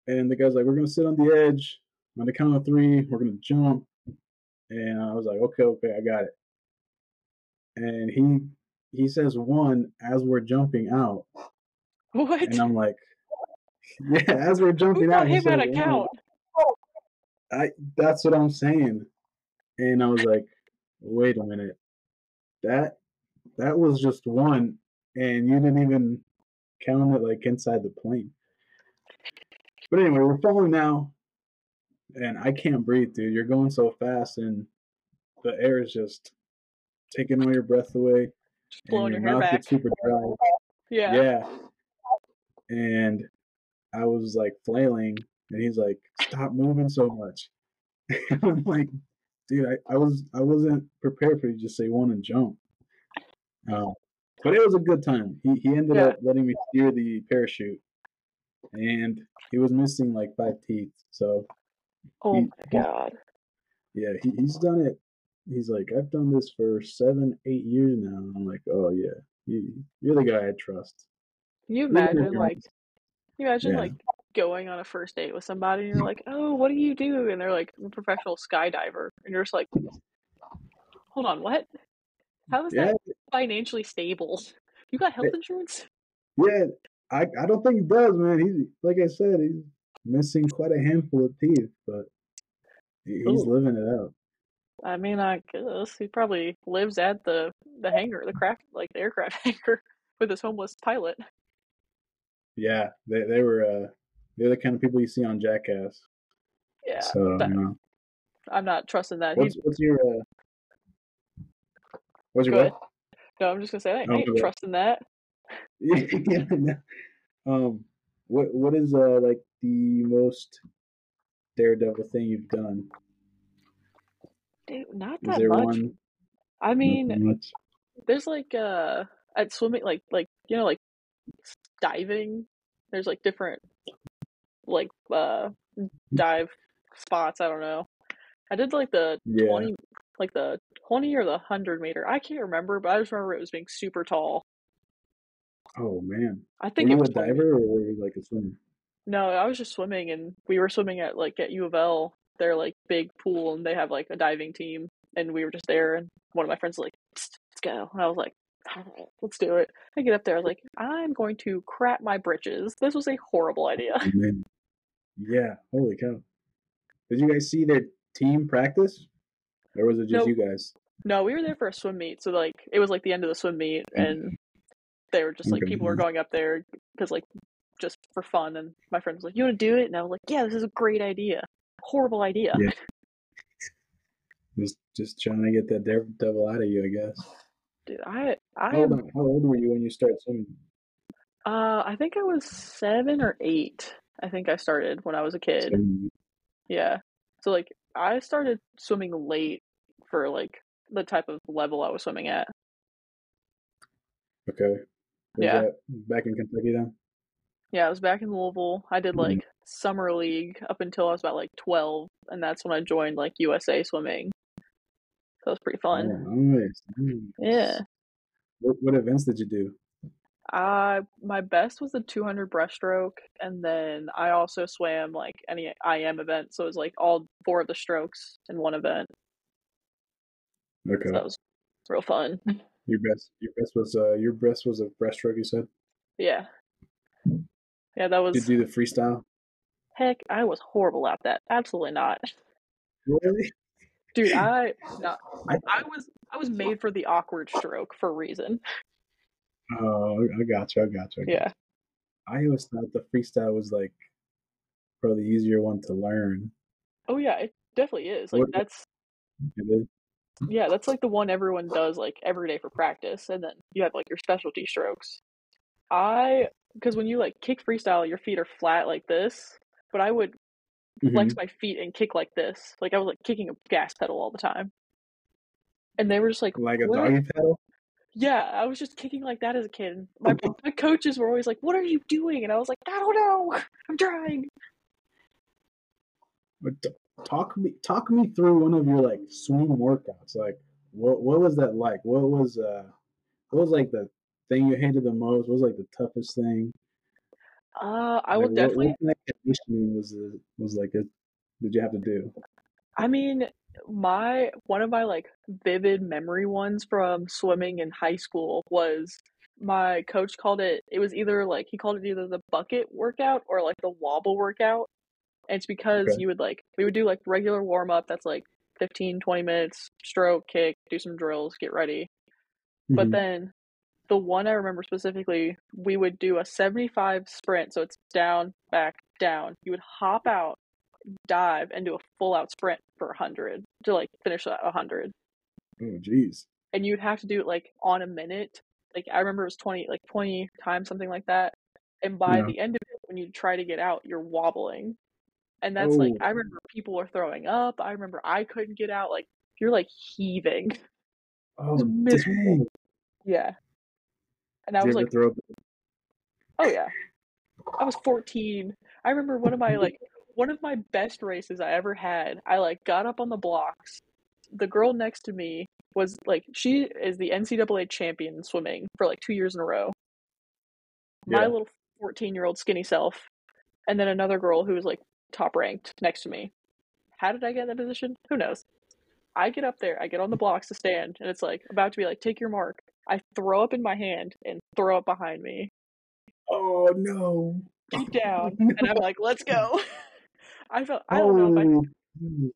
[SPEAKER 1] and the guy's like, We're going to sit on the edge. On the count of three, we're to jump. And I was like, Okay, okay, I got it. And he he says one as we're jumping out.
[SPEAKER 2] What?
[SPEAKER 1] And I'm like, Yeah, as we're
[SPEAKER 2] Who
[SPEAKER 1] jumping out,
[SPEAKER 2] taught
[SPEAKER 1] he
[SPEAKER 2] him to
[SPEAKER 1] one.
[SPEAKER 2] count?
[SPEAKER 1] I that's what I'm saying. And I was like, wait a minute. That that was just one and you didn't even count it like inside the plane. But anyway, we're falling now and I can't breathe, dude. You're going so fast and the air is just taking all your breath away
[SPEAKER 2] Just blowing
[SPEAKER 1] your
[SPEAKER 2] your
[SPEAKER 1] mouth
[SPEAKER 2] back.
[SPEAKER 1] gets super dry.
[SPEAKER 2] Yeah.
[SPEAKER 1] Yeah. And I was like flailing, and he's like, "Stop moving so much." And I'm like, "Dude, I, I was I wasn't prepared for you to just say one and jump." Um, but it was a good time. He he ended
[SPEAKER 2] Yeah.
[SPEAKER 1] up letting me steer the parachute, and he was missing like five teeth. So
[SPEAKER 2] Oh
[SPEAKER 1] he,
[SPEAKER 2] my god.
[SPEAKER 1] yeah, he, he's done it. He's like, I've done this for seven, eight years now. And I'm like, oh yeah, you, you're the guy I trust.
[SPEAKER 2] Can you imagine like can you imagine
[SPEAKER 1] Yeah.
[SPEAKER 2] like going on a first date with somebody and you're like, Oh, what do you do? And they're like, I'm a professional skydiver and you're just like Hold on, what? How is
[SPEAKER 1] Yeah,
[SPEAKER 2] that financially stable? You got health insurance?
[SPEAKER 1] yeah. I, I don't think he does, man. He's like I said, he's missing quite a handful of teeth, but he's
[SPEAKER 2] Ooh.
[SPEAKER 1] living it out.
[SPEAKER 2] I mean, I guess he probably lives at the the hangar, the craft like the aircraft hangar with his homeless pilot.
[SPEAKER 1] Yeah, they they were uh they're the kind of people you see on Jackass.
[SPEAKER 2] Yeah,
[SPEAKER 1] so
[SPEAKER 2] that-
[SPEAKER 1] you know,
[SPEAKER 2] I'm not trusting that.
[SPEAKER 1] what's
[SPEAKER 2] He's
[SPEAKER 1] what's your uh, what's your what?
[SPEAKER 2] No, I'm just gonna say I ain't,
[SPEAKER 1] Oh,
[SPEAKER 2] I ain't trusting that.
[SPEAKER 1] yeah, no. um, what what is uh like the most daredevil thing you've done?
[SPEAKER 2] Dude, not that much.
[SPEAKER 1] one?
[SPEAKER 2] I mean,
[SPEAKER 1] much.
[SPEAKER 2] there's like uh at swimming like like you know like diving there's like different like uh dive spots. I don't know. I did like the
[SPEAKER 1] Yeah.
[SPEAKER 2] twenty, like the twenty or the hundred meter. I can't remember, but I just remember it was being super tall.
[SPEAKER 1] Oh man.
[SPEAKER 2] I
[SPEAKER 1] Were
[SPEAKER 2] think it
[SPEAKER 1] you a
[SPEAKER 2] was 20
[SPEAKER 1] diver or were you like a swimmer?
[SPEAKER 2] No, I was just swimming, and we were swimming at like at U of L. Their like big pool, and they have like a diving team, and we were just there. And one of my friends was like, "Psst, "Let's go," and I was like, "All right, let's do it." I get up there, I was like, "I'm going to crap my britches." This was a horrible idea.
[SPEAKER 1] Man. Yeah. Holy cow. Did you guys see their team practice? Or was it just you guys?
[SPEAKER 2] No, we were there for a swim meet, so like it was like the end of the swim meet, mm. and they were just like
[SPEAKER 1] Okay.
[SPEAKER 2] people were going up there because like just for fun. And my friend was like, "You want to do it?" And I was like, "Yeah, this is a great idea." Horrible idea.
[SPEAKER 1] Yeah. Just just trying to get that dev- devil out of you, I guess.
[SPEAKER 2] Dude, I I
[SPEAKER 1] How old, how old were you when you started swimming?
[SPEAKER 2] Uh, I think I was seven or eight. I think I started when I was a kid.
[SPEAKER 1] Seven.
[SPEAKER 2] Yeah. So like I started swimming late for like the type of level I was swimming at.
[SPEAKER 1] Okay. Was
[SPEAKER 2] Yeah.
[SPEAKER 1] that back in Kentucky then?
[SPEAKER 2] Yeah, I was back in Louisville. I did
[SPEAKER 1] Mhm.
[SPEAKER 2] like summer league up until I was about like 12, and that's when I joined like USA swimming. So it was pretty
[SPEAKER 1] Oh,
[SPEAKER 2] fun.
[SPEAKER 1] nice. nice.
[SPEAKER 2] Yeah.
[SPEAKER 1] What, what events did you do?
[SPEAKER 2] Uh, my best was the 200 breaststroke, and then I also swam like any IM event, so it was like all four of the strokes in one event.
[SPEAKER 1] Okay.
[SPEAKER 2] So that was real fun.
[SPEAKER 1] Your best your best was uh your best was a breaststroke you said?
[SPEAKER 2] Yeah. Yeah, that was
[SPEAKER 1] Did you do the freestyle?
[SPEAKER 2] heck, I was horrible at that. Absolutely not.
[SPEAKER 1] Really?
[SPEAKER 2] Dude, I not I, I was I was made for the awkward stroke for a reason.
[SPEAKER 1] Oh, I got you. I got you. I got
[SPEAKER 2] Yeah.
[SPEAKER 1] you. I always thought the freestyle was like probably the easier one to learn.
[SPEAKER 2] Oh yeah, it definitely is. Like
[SPEAKER 1] What-
[SPEAKER 2] that's yeah, that's like the one everyone does like every day for practice, and then you have like your specialty strokes. I because when you like kick freestyle, your feet are flat like this, but I would flex
[SPEAKER 1] Mhm.
[SPEAKER 2] my feet and kick like this. Like I was like kicking a gas pedal all the time. And they were just like,
[SPEAKER 1] Like a
[SPEAKER 2] "What
[SPEAKER 1] doggy paddle?
[SPEAKER 2] Yeah, I was just kicking like that as a kid. My my coaches were always like, "What are you doing?" And I was like, "I don't know. I'm trying."
[SPEAKER 1] But talk me talk me through one of your like swing workouts. Like what what was that like? What was uh what was like the thing you hated the most? What was like the toughest thing?
[SPEAKER 2] Uh, I
[SPEAKER 1] Like, what,
[SPEAKER 2] definitely.
[SPEAKER 1] what conditioning was uh, was like it did you have to do?
[SPEAKER 2] I mean, my one of my like vivid memory ones from swimming in high school was my coach called it. It was either like he called it either the bucket workout or like the wobble workout. And it's because
[SPEAKER 1] Okay.
[SPEAKER 2] you would like we would do like regular warm up that's like 15 20 minutes, stroke, kick, do some drills, get ready. But
[SPEAKER 1] Mhm.
[SPEAKER 2] then the one I remember specifically, we would do a 75 sprint. So it's down, back, down. You would hop out, dive, and do a full out sprint for 100 to like finish at 100.
[SPEAKER 1] oh jeez.
[SPEAKER 2] And you'd have to do it like on a minute. Like I remember it was 20, like 20 times, something like that. And by
[SPEAKER 1] Yeah.
[SPEAKER 2] the end of it, when you try to get out, you're wobbling. And that's like,
[SPEAKER 1] Oh.
[SPEAKER 2] I remember people were throwing up. I remember I couldn't get out. Like, you're like heaving.
[SPEAKER 1] Oh
[SPEAKER 2] miserable.
[SPEAKER 1] dang.
[SPEAKER 2] Yeah. And I
[SPEAKER 1] Did
[SPEAKER 2] was like,
[SPEAKER 1] throw
[SPEAKER 2] Oh yeah. I was 14. I remember one of my like one of my best races I ever had. I like got up on the blocks. The girl next to me was like she is the NCAA champion in swimming for like 2 years in a row. My little 14-year-old skinny self and then another girl who was like top ranked next to me. How did I get in that position? Who knows? I get up there, I get on the blocks to stand, and it's like about to be like, take your mark. I throw up in my hand and throw up behind me.
[SPEAKER 1] Oh no.
[SPEAKER 2] deep down, and I'm like, let's go. I felt I don't know if I,
[SPEAKER 1] Oh,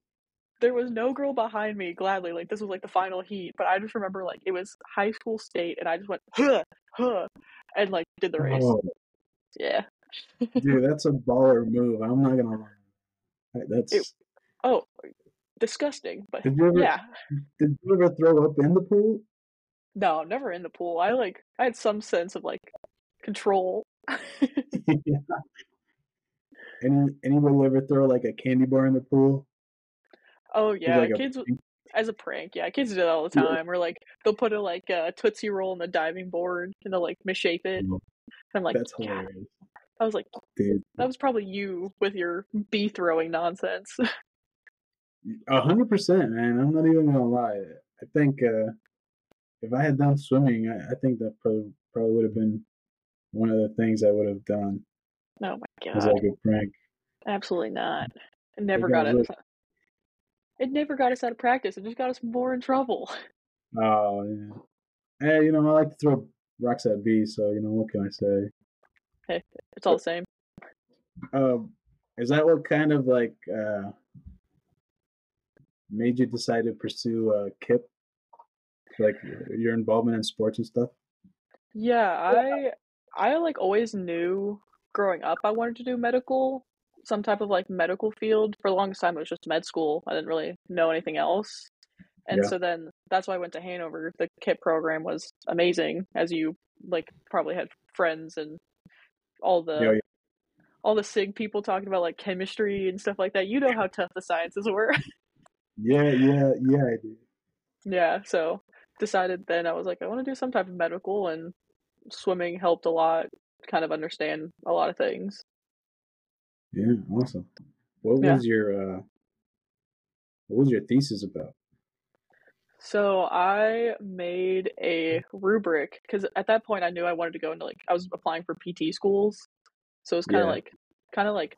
[SPEAKER 2] there was no girl behind me gladly like this was like the final heat, but I just remember like it was high school state, and I just went huh huh, and like did the race.
[SPEAKER 1] oh,
[SPEAKER 2] Yeah.
[SPEAKER 1] dude, that's a baller move. I'm not gonna lie. That's
[SPEAKER 2] It- Oh, disgusting, but
[SPEAKER 1] Did you ever
[SPEAKER 2] yeah.
[SPEAKER 1] did you ever throw up in the pool?
[SPEAKER 2] No, never in the pool. I like I had some sense of like control.
[SPEAKER 1] yeah. Any anybody ever throw like a candy bar in the pool?
[SPEAKER 2] oh yeah,
[SPEAKER 1] like,
[SPEAKER 2] kids
[SPEAKER 1] prank?
[SPEAKER 2] as a prank. Yeah, kids do that all the
[SPEAKER 1] Yeah.
[SPEAKER 2] time. Or like they'll put a like a tootsie roll in the diving board and they'll like misshape it. And I'm like,
[SPEAKER 1] That's
[SPEAKER 2] "God,
[SPEAKER 1] hilarious.
[SPEAKER 2] I was like,
[SPEAKER 1] Dude,
[SPEAKER 2] that was probably you with your bee throwing nonsense.
[SPEAKER 1] a hundred percent, man. I'm not even gonna lie. I think uh, if I had done swimming, I, I think that probably probably would have been one of the things I would have done
[SPEAKER 2] oh my
[SPEAKER 1] as
[SPEAKER 2] god.
[SPEAKER 1] like a prank.
[SPEAKER 2] Absolutely not. It never
[SPEAKER 1] got
[SPEAKER 2] got us.
[SPEAKER 1] look-
[SPEAKER 2] It never got us out of practice. It just got us more in trouble.
[SPEAKER 1] Oh yeah. Hey, you know I like to throw rocks at bees, so you know what can I say?
[SPEAKER 2] Hey, It's all the same.
[SPEAKER 1] Um, is that what kind of like uh, made you decide to pursue uh, KIP? Like your involvement in sports and stuff?
[SPEAKER 2] Yeah, I I like always knew growing up I wanted to do medical, some type of like medical field. For the longest time it was just med school. I didn't really know anything else. And
[SPEAKER 1] Yeah.
[SPEAKER 2] so then that's why I went to Hanover. The KIP program was amazing, as you like probably had friends and all the
[SPEAKER 1] Yeah, yeah.
[SPEAKER 2] all the SIG people talking about like chemistry and stuff like that. You know how tough the sciences were.
[SPEAKER 1] Yeah, yeah, yeah, I do.
[SPEAKER 2] yeah, so decided then I was like I want to do some type of medical and swimming helped a lot kind of understand a lot of things.
[SPEAKER 1] Yeah, awesome. What
[SPEAKER 2] Yeah.
[SPEAKER 1] was your uh, what was your thesis about?
[SPEAKER 2] So I made a rubric because at that point I knew I wanted to go into like I was applying for PT schools, so it was kind of
[SPEAKER 1] Yeah.
[SPEAKER 2] like kind of like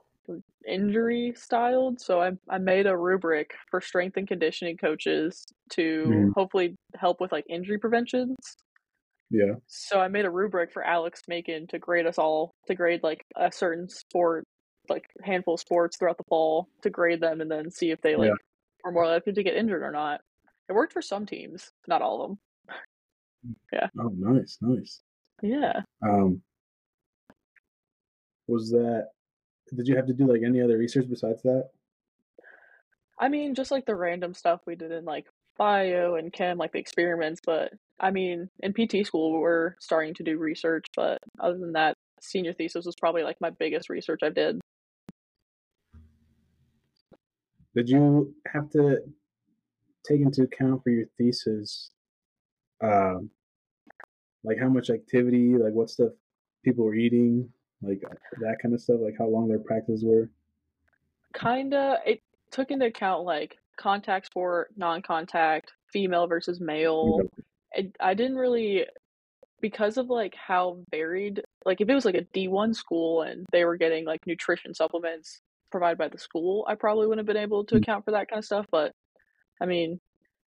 [SPEAKER 2] injury styled. So I I made a rubric for strength and conditioning coaches to
[SPEAKER 1] Mhm.
[SPEAKER 2] hopefully help with like injury preventions.
[SPEAKER 1] Yeah,
[SPEAKER 2] So I made a rubric for Alex Macon to grade us all to grade like a certain sport, like handful of sports throughout the fall to grade them and then see if they like
[SPEAKER 1] Yeah.
[SPEAKER 2] are more likely to get injured or not. It worked for some teams, not all of them. Yeah.
[SPEAKER 1] Oh, nice, nice.
[SPEAKER 2] Yeah.
[SPEAKER 1] Um, was that? Did you have to do like any other research besides that?
[SPEAKER 2] I mean, just like the random stuff we did in like bio and chem, like the experiments, but I mean, in PT school, we're starting to do research, but other than that, senior thesis was probably like my biggest research I did.
[SPEAKER 1] Did you have to take into account for your thesis, um, like how much activity, like what stuff people were eating, like that kind of stuff, like how long their practices were?
[SPEAKER 2] Kinda, it took into account like contact sport, non contact, female versus male. It, I didn't really, because of like how varied, like if it was like a D1 school and they were getting like nutrition supplements provided by the school, I probably wouldn't have been able to
[SPEAKER 1] Mm.
[SPEAKER 2] account for that kind of stuff. But I mean,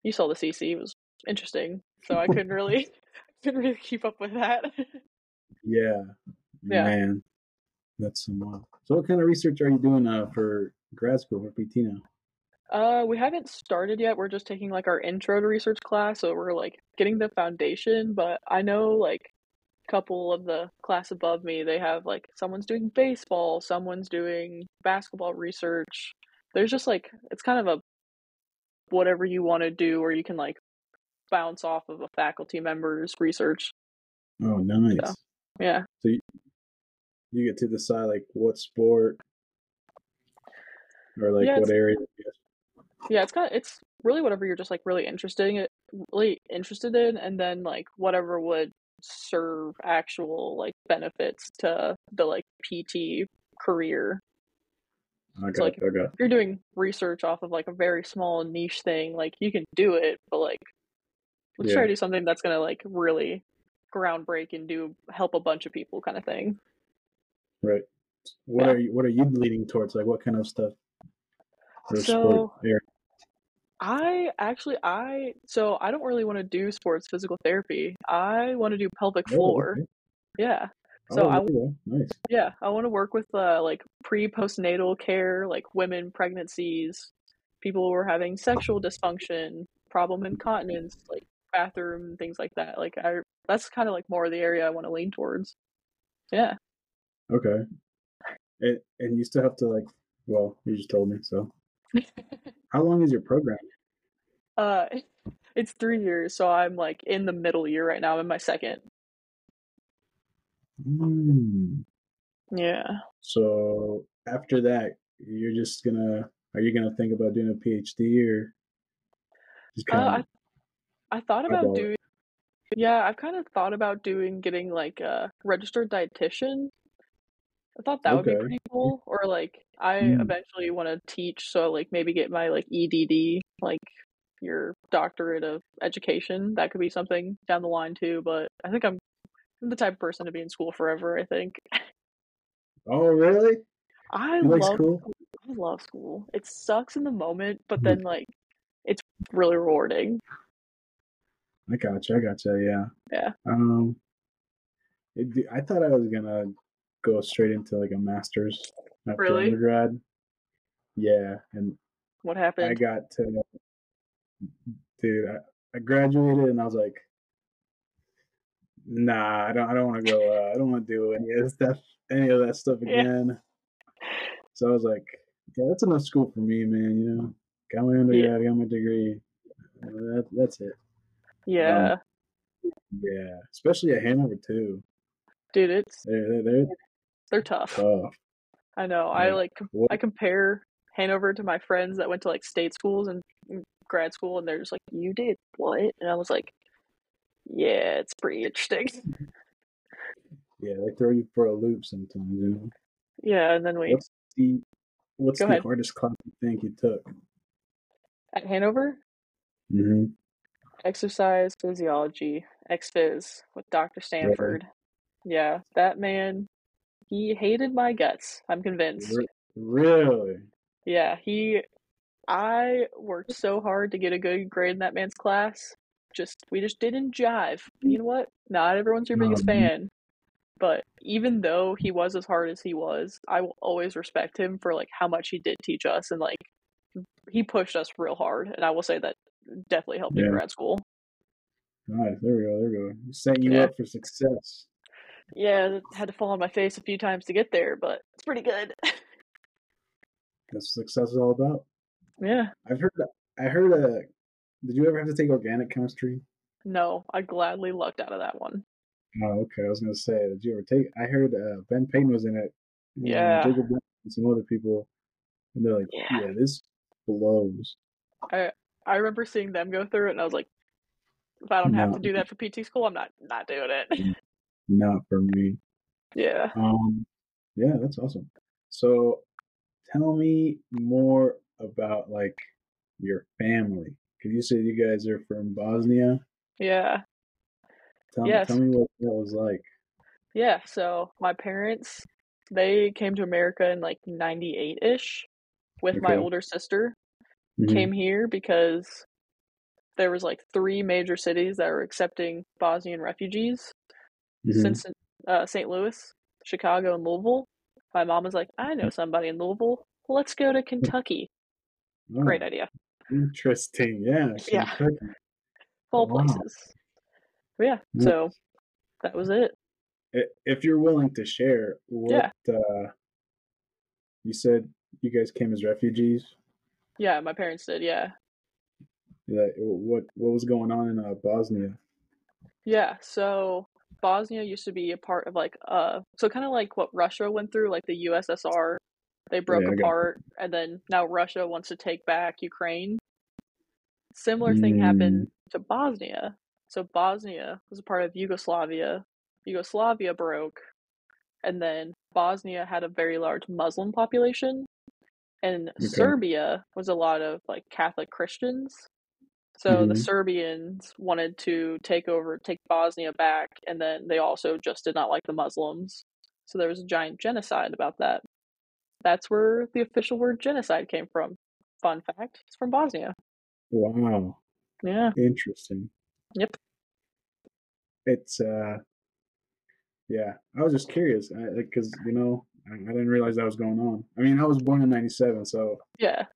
[SPEAKER 2] you saw the CC, it was interesting. So I couldn't really, couldn't really keep up with that.
[SPEAKER 1] Yeah,
[SPEAKER 2] Yeah.
[SPEAKER 1] man, that's some wild. So, what kind of research are you doing uh, for grad school for PT now?
[SPEAKER 2] Uh, we haven't started yet. We're just taking like our intro to research class, so we're like getting the foundation. But I know like a couple of the class above me, they have like someone's doing baseball, someone's doing basketball research. There's just like it's kind of a whatever you want to do, or you can like bounce off of a faculty member's research.
[SPEAKER 1] Oh, nice.
[SPEAKER 2] Yeah.
[SPEAKER 1] So you, get to decide like what sport or like
[SPEAKER 2] Yeah,
[SPEAKER 1] what area.
[SPEAKER 2] Yeah, it's kind of it's really whatever you're just like really interested in, really interested in, and then like whatever would serve actual like benefits to the like PT career.
[SPEAKER 1] I
[SPEAKER 2] It's like-. If you're doing research off of like a very small niche thing, like you can do it, but like let's try to do something that's gonna like really groundbreak and do help a bunch of people kind of thing.
[SPEAKER 1] Right. What
[SPEAKER 2] Yeah.
[SPEAKER 1] are you? What are you leaning towards? Like what kind of stuff? Or
[SPEAKER 2] So- I actually I so I don't really want to do sports physical therapy. I want to do pelvic
[SPEAKER 1] Oh,
[SPEAKER 2] floor.
[SPEAKER 1] okay.
[SPEAKER 2] Yeah. So
[SPEAKER 1] oh,
[SPEAKER 2] I
[SPEAKER 1] there nice.
[SPEAKER 2] Yeah, I want to work with uh, like pre postnatal care, like women pregnancies, people who are having sexual dysfunction, problem incontinence, like bathroom things like that. Like I, that's kind of like more the area I want to lean towards. Yeah.
[SPEAKER 1] Okay. And and you still have to like. Well, you just told me. So, how long is your program?
[SPEAKER 2] uh, it's three years, so I'm like in the middle year right now. I'm in my second.
[SPEAKER 1] Mm.
[SPEAKER 2] Yeah.
[SPEAKER 1] So after that, you're just gonna. Are you gonna think about doing a PhD or just
[SPEAKER 2] Uh,
[SPEAKER 1] kind of?
[SPEAKER 2] I thought about
[SPEAKER 1] Eyeball it.
[SPEAKER 2] doing. Yeah, I've kind of thought about doing getting like a registered dietitian I thought that would be pretty cool. Or like I
[SPEAKER 1] Mm.
[SPEAKER 2] eventually want to teach, so like maybe get my like EDD, like your doctorate of education. That could be something down the line too. But I think I'm, I'm the type of person to be in school forever. I think
[SPEAKER 1] Oh, really?
[SPEAKER 2] I
[SPEAKER 1] You like
[SPEAKER 2] love
[SPEAKER 1] school?
[SPEAKER 2] I love school. It sucks in the moment, but
[SPEAKER 1] Mhm.
[SPEAKER 2] then like it's really rewarding.
[SPEAKER 1] I gotcha. I gotcha. Yeah.
[SPEAKER 2] Yeah.
[SPEAKER 1] Um, it, I thought I was gonna go straight into like a master's after
[SPEAKER 2] Really?
[SPEAKER 1] undergrad. Yeah, and
[SPEAKER 2] What happened?
[SPEAKER 1] I got to, dude, I, I graduated and I was like, nah, I don't, I don't want to go, uh, I don't want to do any of stuff, any of that stuff
[SPEAKER 2] Yeah.
[SPEAKER 1] again. So I was like, yeah, that's enough school for me, man. You know, got my undergrad, got my degree. That, that's it.
[SPEAKER 2] Yeah,
[SPEAKER 1] Yeah, especially at Hanover too.
[SPEAKER 2] dude, it's
[SPEAKER 1] They're they're,
[SPEAKER 2] they're tough. I know. I like com- I compare Hanover to my friends that went to like state schools and and grad school, and they're just like, "You did what?" And I was like, "Yeah, it's pretty interesting."
[SPEAKER 1] Yeah, they throw you for a loop sometimes. You know.
[SPEAKER 2] Yeah, and then we
[SPEAKER 1] What's the what's the hardest class you think you took?
[SPEAKER 2] at Hanover
[SPEAKER 1] Mm-hmm.
[SPEAKER 2] exercise physiology, ex-phys with Dr. Stanford. Yeah, that man, he hated my guts. I'm convinced.
[SPEAKER 1] Really?
[SPEAKER 2] Yeah, he. I worked so hard to get a good grade in that man's class. Just we just didn't jive. You know what? Not everyone's your biggest
[SPEAKER 1] Um,
[SPEAKER 2] fan, but even though he was as hard as he was, I will always respect him for like how much he did teach us and like he pushed us real hard. And I will say that definitely helped me in grad school.
[SPEAKER 1] Nice. There we go. There we go. Setting you
[SPEAKER 2] Yeah.
[SPEAKER 1] up for success.
[SPEAKER 2] Yeah, I had to fall on my face a few times to get there, but it's pretty good.
[SPEAKER 1] That's what success is all about.
[SPEAKER 2] yeah.
[SPEAKER 1] I've heard. I heard. a did you ever have to take organic chemistry?
[SPEAKER 2] No, I gladly lucked out of that one.
[SPEAKER 1] Oh, okay. I was gonna say, did you ever take? I heard uh, Ben Payne was in it.
[SPEAKER 2] Yeah.
[SPEAKER 1] Jacob and some other people, and they're like,
[SPEAKER 2] Yeah.
[SPEAKER 1] "Yeah, this blows."
[SPEAKER 2] I I remember seeing them go through it, and I was like, if I don't have to do that for PT school, I'm not not doing it.
[SPEAKER 1] Not for me.
[SPEAKER 2] yeah.
[SPEAKER 1] Um, yeah, that's awesome. So, tell me more about like your family. Because you said you guys are from Bosnia.
[SPEAKER 2] Yeah.
[SPEAKER 1] Tell,
[SPEAKER 2] Yes.
[SPEAKER 1] tell me what that was like.
[SPEAKER 2] Yeah. So my parents, they came to America in like 98 ish with my older sister.
[SPEAKER 1] Mhm.
[SPEAKER 2] Came here because there was like three major cities that were accepting Bosnian refugees.
[SPEAKER 1] Mhm.
[SPEAKER 2] Since uh, St. Louis, Chicago, and Louisville. My mom was like, I know somebody in Louisville. Let's go to Kentucky.
[SPEAKER 1] Oh,
[SPEAKER 2] Great idea.
[SPEAKER 1] Interesting. Yeah.
[SPEAKER 2] Yeah.
[SPEAKER 1] Kentucky.
[SPEAKER 2] All
[SPEAKER 1] Wow.
[SPEAKER 2] places. But yeah,
[SPEAKER 1] Yeah.
[SPEAKER 2] so that was it.
[SPEAKER 1] If you're willing to share, what
[SPEAKER 2] Yeah.
[SPEAKER 1] uh, you said you guys came as refugees.
[SPEAKER 2] Yeah, my parents did. Yeah.
[SPEAKER 1] Like, what what was going on in uh, Bosnia?
[SPEAKER 2] Yeah, so Bosnia used to be a part of like uh so kind of like what Russia went through, like the USSR. They broke
[SPEAKER 1] Yeah,
[SPEAKER 2] apart and then now Russia wants to take back Ukraine. Similar thing happened to Bosnia. So Bosnia was a part of Yugoslavia. Yugoslavia broke and then Bosnia had a very large Muslim population and Serbia was a lot of like Catholic Christians. So the
[SPEAKER 1] Mhm.
[SPEAKER 2] Serbians wanted to take over, take Bosnia back, and then they also just did not like the Muslims. So there was a giant genocide about that. That's where the official word genocide came from. Fun fact, it's from Bosnia.
[SPEAKER 1] Wow.
[SPEAKER 2] Yeah.
[SPEAKER 1] Interesting.
[SPEAKER 2] Yep.
[SPEAKER 1] It's uh, yeah. I was just curious because you know I, I didn't realize that was going on. I mean, I was born in '97, so
[SPEAKER 2] Yeah.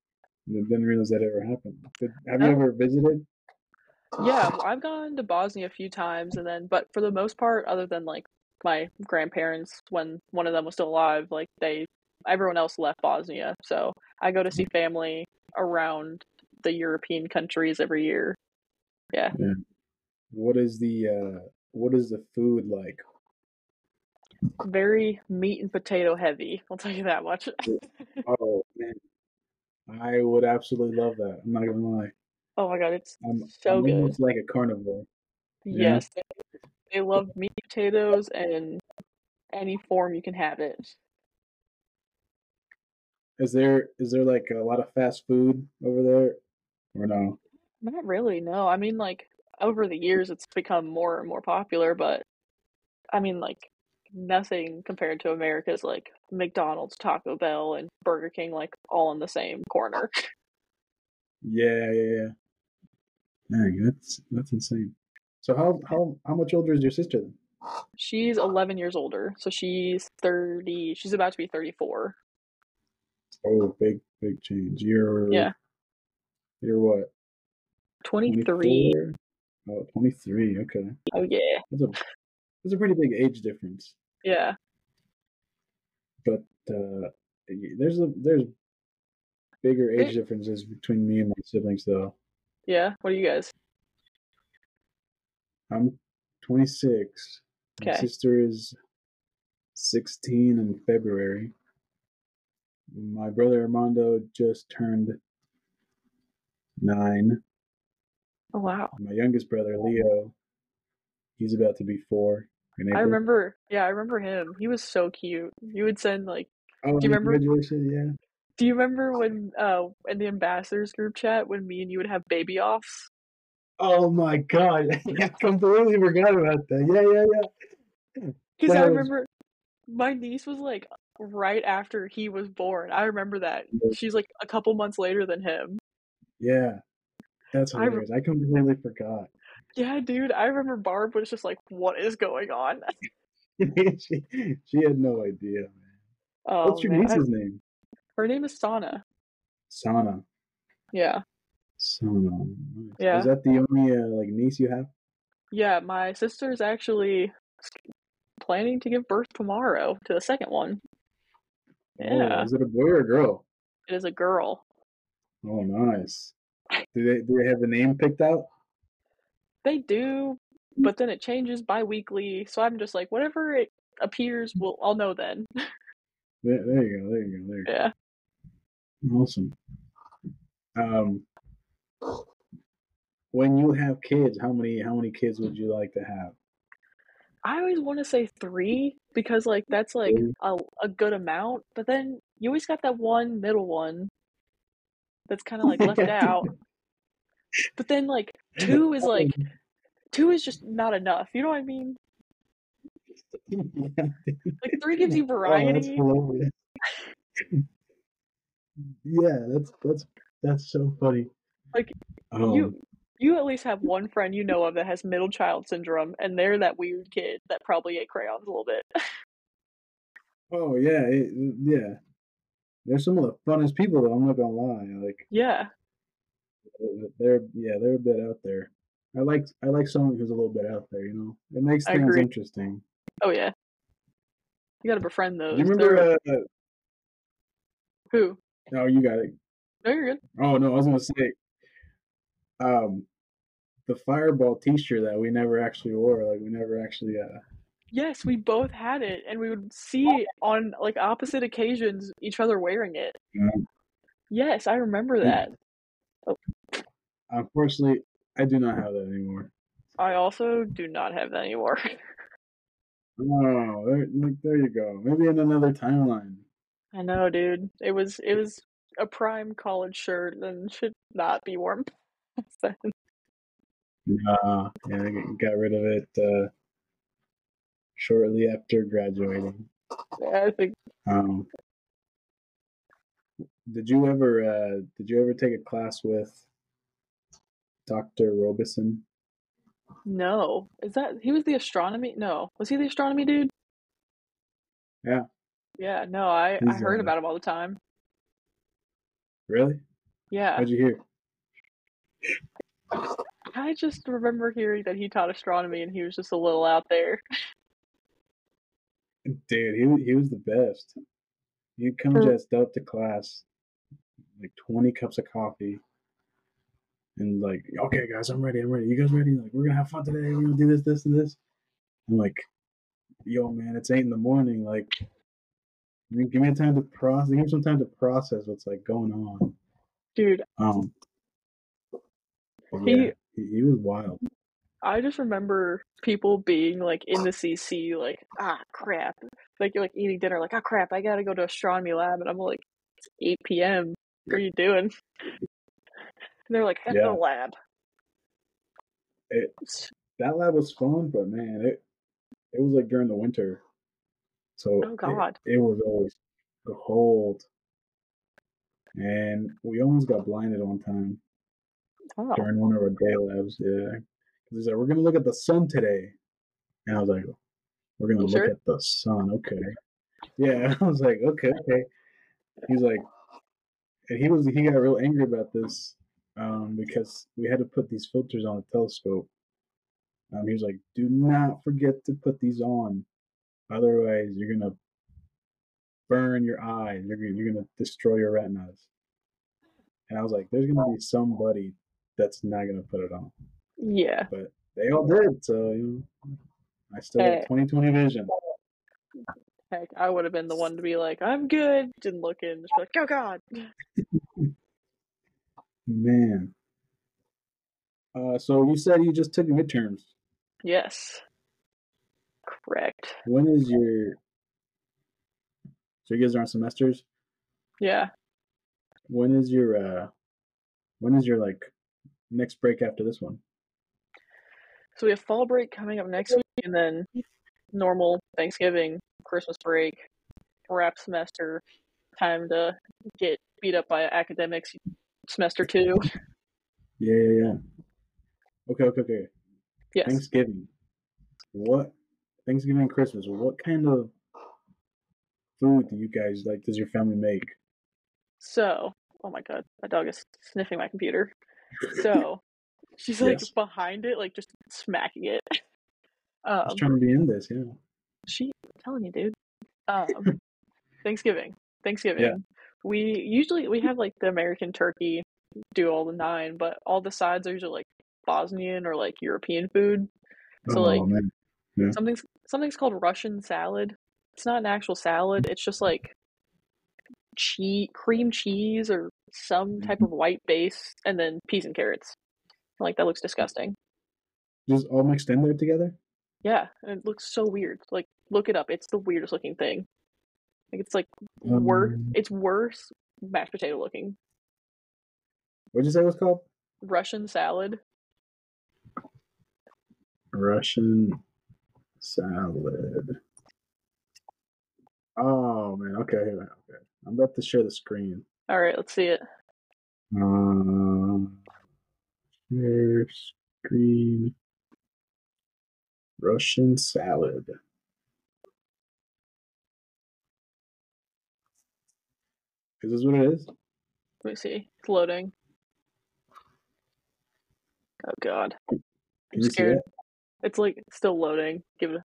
[SPEAKER 1] I didn't realize that ever happened. Did, have you ever visited?
[SPEAKER 2] Yeah, I've gone to Bosnia a few times and then but for the most part, other than like my grandparents when one of them was still alive, like they everyone else left Bosnia. So I go to see family around the European countries every year. Yeah.
[SPEAKER 1] What is the uh, what is the food like?
[SPEAKER 2] Very meat and potato heavy, I'll tell you that much.
[SPEAKER 1] Oh man, I would absolutely love that. I'm not gonna lie.
[SPEAKER 2] oh my god, it's
[SPEAKER 1] I'm,
[SPEAKER 2] so
[SPEAKER 1] I'm
[SPEAKER 2] good.
[SPEAKER 1] It's like a carnivore.
[SPEAKER 2] Yes. They, they love meat potatoes and any form you can have it.
[SPEAKER 1] Is there is there like a lot of fast food over there, or no?
[SPEAKER 2] Not really, no. I mean, like over the years, it's become more and more popular, but I mean, like nothing compared to America's like McDonald's, Taco Bell, and Burger King, like all in the same corner.
[SPEAKER 1] Yeah, yeah, yeah. Dang, that's that's insane. So how how how much older is your sister then?
[SPEAKER 2] She's 11 years older, so she's 30. She's about to be 34.
[SPEAKER 1] Oh, big big change. You're
[SPEAKER 2] Yeah,
[SPEAKER 1] you're what?
[SPEAKER 2] 23.
[SPEAKER 1] 24? Oh, 23. Okay.
[SPEAKER 2] Oh yeah,
[SPEAKER 1] That's a that's a pretty big age difference.
[SPEAKER 2] Yeah.
[SPEAKER 1] But uh there's a there's bigger age differences between me and my siblings though.
[SPEAKER 2] Yeah. What are you guys?
[SPEAKER 1] I'm 26. My sister is 16 in February. My brother Armando just turned nine.
[SPEAKER 2] Oh wow.
[SPEAKER 1] My youngest brother Leo, he's about to be four.
[SPEAKER 2] I remember. Yeah, I remember him. He was so cute. You would send like.
[SPEAKER 1] Oh,
[SPEAKER 2] do you remember-!
[SPEAKER 1] Yeah.
[SPEAKER 2] Do you remember when uh in the ambassadors group chat when me and you would have baby offs?
[SPEAKER 1] Oh my God! I completely forgot about that. Yeah, yeah, yeah.
[SPEAKER 2] Because I
[SPEAKER 1] was-
[SPEAKER 2] remember my niece was like right after he was born. I remember that.
[SPEAKER 1] Yeah.
[SPEAKER 2] She's like a couple months later than him.
[SPEAKER 1] Yeah. That's
[SPEAKER 2] I
[SPEAKER 1] hilarious. I completely forgot.
[SPEAKER 2] Yeah, dude. I remember Barb was just like, "What is going on?"
[SPEAKER 1] she, she had no idea, man.
[SPEAKER 2] Oh,
[SPEAKER 1] What's your
[SPEAKER 2] man. I-
[SPEAKER 1] niece's name?
[SPEAKER 2] her name is Sana.
[SPEAKER 1] Sana.
[SPEAKER 2] Yeah,
[SPEAKER 1] Sana. Nice.
[SPEAKER 2] Yeah.
[SPEAKER 1] Is that the only uh, like niece you have?
[SPEAKER 2] yeah. My sister's actually planning to give birth tomorrow to the second one. Yeah,
[SPEAKER 1] Oh, is it a boy or a girl?
[SPEAKER 2] it is a girl.
[SPEAKER 1] Oh, nice. Do they do they have a name picked out?
[SPEAKER 2] They do, but then it changes bi-weekly. So I'm just like, whatever it appears, we'll I'll know then.
[SPEAKER 1] There, there you go. There you go. There you go.
[SPEAKER 2] Yeah.
[SPEAKER 1] Awesome. Um, when you have kids, how many how many kids would you like to have?
[SPEAKER 2] I always want to say three because like that's like a a good amount, but then you always got that one middle one that's kind of like left out. But then like two is like two is just not enough. You know what I mean? Like three gives you
[SPEAKER 1] Oh, that's
[SPEAKER 2] variety.
[SPEAKER 1] yeah, that's that's that's so funny.
[SPEAKER 2] Like,
[SPEAKER 1] um,
[SPEAKER 2] you you at least have one friend you know of that has middle child syndrome, and they're that weird kid that probably ate crayons a little bit.
[SPEAKER 1] Oh yeah, it, yeah. They're some of the funnest people though. I'm not gonna lie. Like
[SPEAKER 2] yeah,
[SPEAKER 1] they're yeah they're a bit out there. I like I like someone who's a little bit out there. You know, it makes
[SPEAKER 2] I
[SPEAKER 1] things
[SPEAKER 2] agree.
[SPEAKER 1] interesting.
[SPEAKER 2] oh yeah. You gotta befriend those.
[SPEAKER 1] You remember? Uh,
[SPEAKER 2] who?
[SPEAKER 1] oh, you got it.
[SPEAKER 2] No, you're good.
[SPEAKER 1] Oh no, I was gonna say, um, the Fireball T-shirt that we never actually wore. Like we never actually. Uh,
[SPEAKER 2] Yes, we both had it, and we would see on like opposite occasions each other wearing it.
[SPEAKER 1] Yeah.
[SPEAKER 2] Yes, I remember
[SPEAKER 1] Yeah.
[SPEAKER 2] that.
[SPEAKER 1] Unfortunately, I do not have that anymore.
[SPEAKER 2] I also do not have that anymore.
[SPEAKER 1] Oh, there, there you go. Maybe in another timeline.
[SPEAKER 2] I know, dude. It was it was a prime college shirt and should not be worn. then.
[SPEAKER 1] Nah, yeah, I got- got rid of it uh, shortly after graduating.
[SPEAKER 2] Yeah, I think
[SPEAKER 1] Um, did you ever uh, did you ever take a class with Dr. Robison?
[SPEAKER 2] no. Is that he was the astronomy? No, was he the astronomy dude?
[SPEAKER 1] Yeah.
[SPEAKER 2] Yeah. No, I I heard
[SPEAKER 1] uh,
[SPEAKER 2] about him all the time.
[SPEAKER 1] Really?
[SPEAKER 2] Yeah.
[SPEAKER 1] How'd you hear?
[SPEAKER 2] I just remember hearing that he taught astronomy and he was just a little out there.
[SPEAKER 1] Dude, he he was the best. He'd come
[SPEAKER 2] For-
[SPEAKER 1] dressed up to class, like twenty cups of coffee, and like, okay, guys, I'm ready. I'm ready. You guys ready? Like, we're gonna have fun today. We're gonna do this, this, and this. I'm like, yo, man, it's eight in the morning. Like, give me a time to process. Give me some time to process what's like going on.
[SPEAKER 2] Dude,
[SPEAKER 1] Um,
[SPEAKER 2] He-
[SPEAKER 1] yeah, he, he was wild.
[SPEAKER 2] I just remember people being like in the CC, like, ah, crap. Like, you're like eating dinner, like, ah, crap, I gotta go to astronomy lab. And I'm like, It's 8 p.m. What are you doing? And they're like, head to
[SPEAKER 1] Yeah.
[SPEAKER 2] the lab.
[SPEAKER 1] It, that lab was fun, but man, it it was like during the winter, so
[SPEAKER 2] Oh,
[SPEAKER 1] it-
[SPEAKER 2] God.
[SPEAKER 1] it, was always cold, and we almost got blinded one time
[SPEAKER 2] Oh,
[SPEAKER 1] during one of our day labs. Yeah. Because he's like, "We're gonna look at the sun today," and I was like, "We're gonna look
[SPEAKER 2] sure?
[SPEAKER 1] at the sun." Okay. Yeah, I was like, "Okay, okay." He's like, and he was he got real angry about this um, because we had to put these filters on the telescope. Um, he was like, "Do not forget to put these on, otherwise you're gonna burn your eyes. You're gonna, you're gonna destroy your retinas." And I was like, "There's gonna be somebody that's not gonna put it on,"
[SPEAKER 2] yeah.
[SPEAKER 1] but they all did. So you know, I still
[SPEAKER 2] Hey.
[SPEAKER 1] got 20/20 vision.
[SPEAKER 2] Heck, I would have been the one to be like, I'm good. Didn't look in. Just be like, oh, God.
[SPEAKER 1] Man. Uh, so you said you just took midterms.
[SPEAKER 2] Yes. Correct.
[SPEAKER 1] When is your? So you guys are on semesters.
[SPEAKER 2] Yeah.
[SPEAKER 1] When is your? uh When is your like next break after this one?
[SPEAKER 2] So we have fall break coming up next week, and then normal Thanksgiving, Christmas break, wrap semester, time to get beat up by academics semester two.
[SPEAKER 1] Yeah, yeah, yeah. Okay, okay, okay.
[SPEAKER 2] Yes.
[SPEAKER 1] Thanksgiving. What? Thanksgiving and Christmas. What kind of food do you guys like? Does your family make?
[SPEAKER 2] So, oh my god, my dog is sniffing my computer. So, she's like
[SPEAKER 1] Yes.
[SPEAKER 2] behind it, like just smacking it. Um,
[SPEAKER 1] was trying to be in this. Yeah.
[SPEAKER 2] she, I'm telling you, dude. Um, Thanksgiving, Thanksgiving. We usually we have like the American turkey, do all the nine, but all the sides are usually like Bosnian or like European food. So
[SPEAKER 1] oh
[SPEAKER 2] like
[SPEAKER 1] man.
[SPEAKER 2] something's something's called Russian salad. It's not an actual salad. It's just like cheese, cream cheese, or some type of mm-hmm. white base, and then peas and carrots. Like that looks disgusting.
[SPEAKER 1] Just all mixed in there together.
[SPEAKER 2] Yeah, and it looks so weird. Like look it up. It's the weirdest looking thing. Like it's like worse.
[SPEAKER 1] Um,
[SPEAKER 2] It's worse mashed potato looking.
[SPEAKER 1] What'd you say it was called?
[SPEAKER 2] Russian salad.
[SPEAKER 1] Russian salad. Oh man, okay, okay. I'm about to share the screen.
[SPEAKER 2] All right, let's see it.
[SPEAKER 1] Um, share screen. Russian salad. Is this what it is?
[SPEAKER 2] Let me see. It's loading. Oh god.
[SPEAKER 1] Can
[SPEAKER 2] I'm scared.
[SPEAKER 1] it?
[SPEAKER 2] It's like still loading. Give it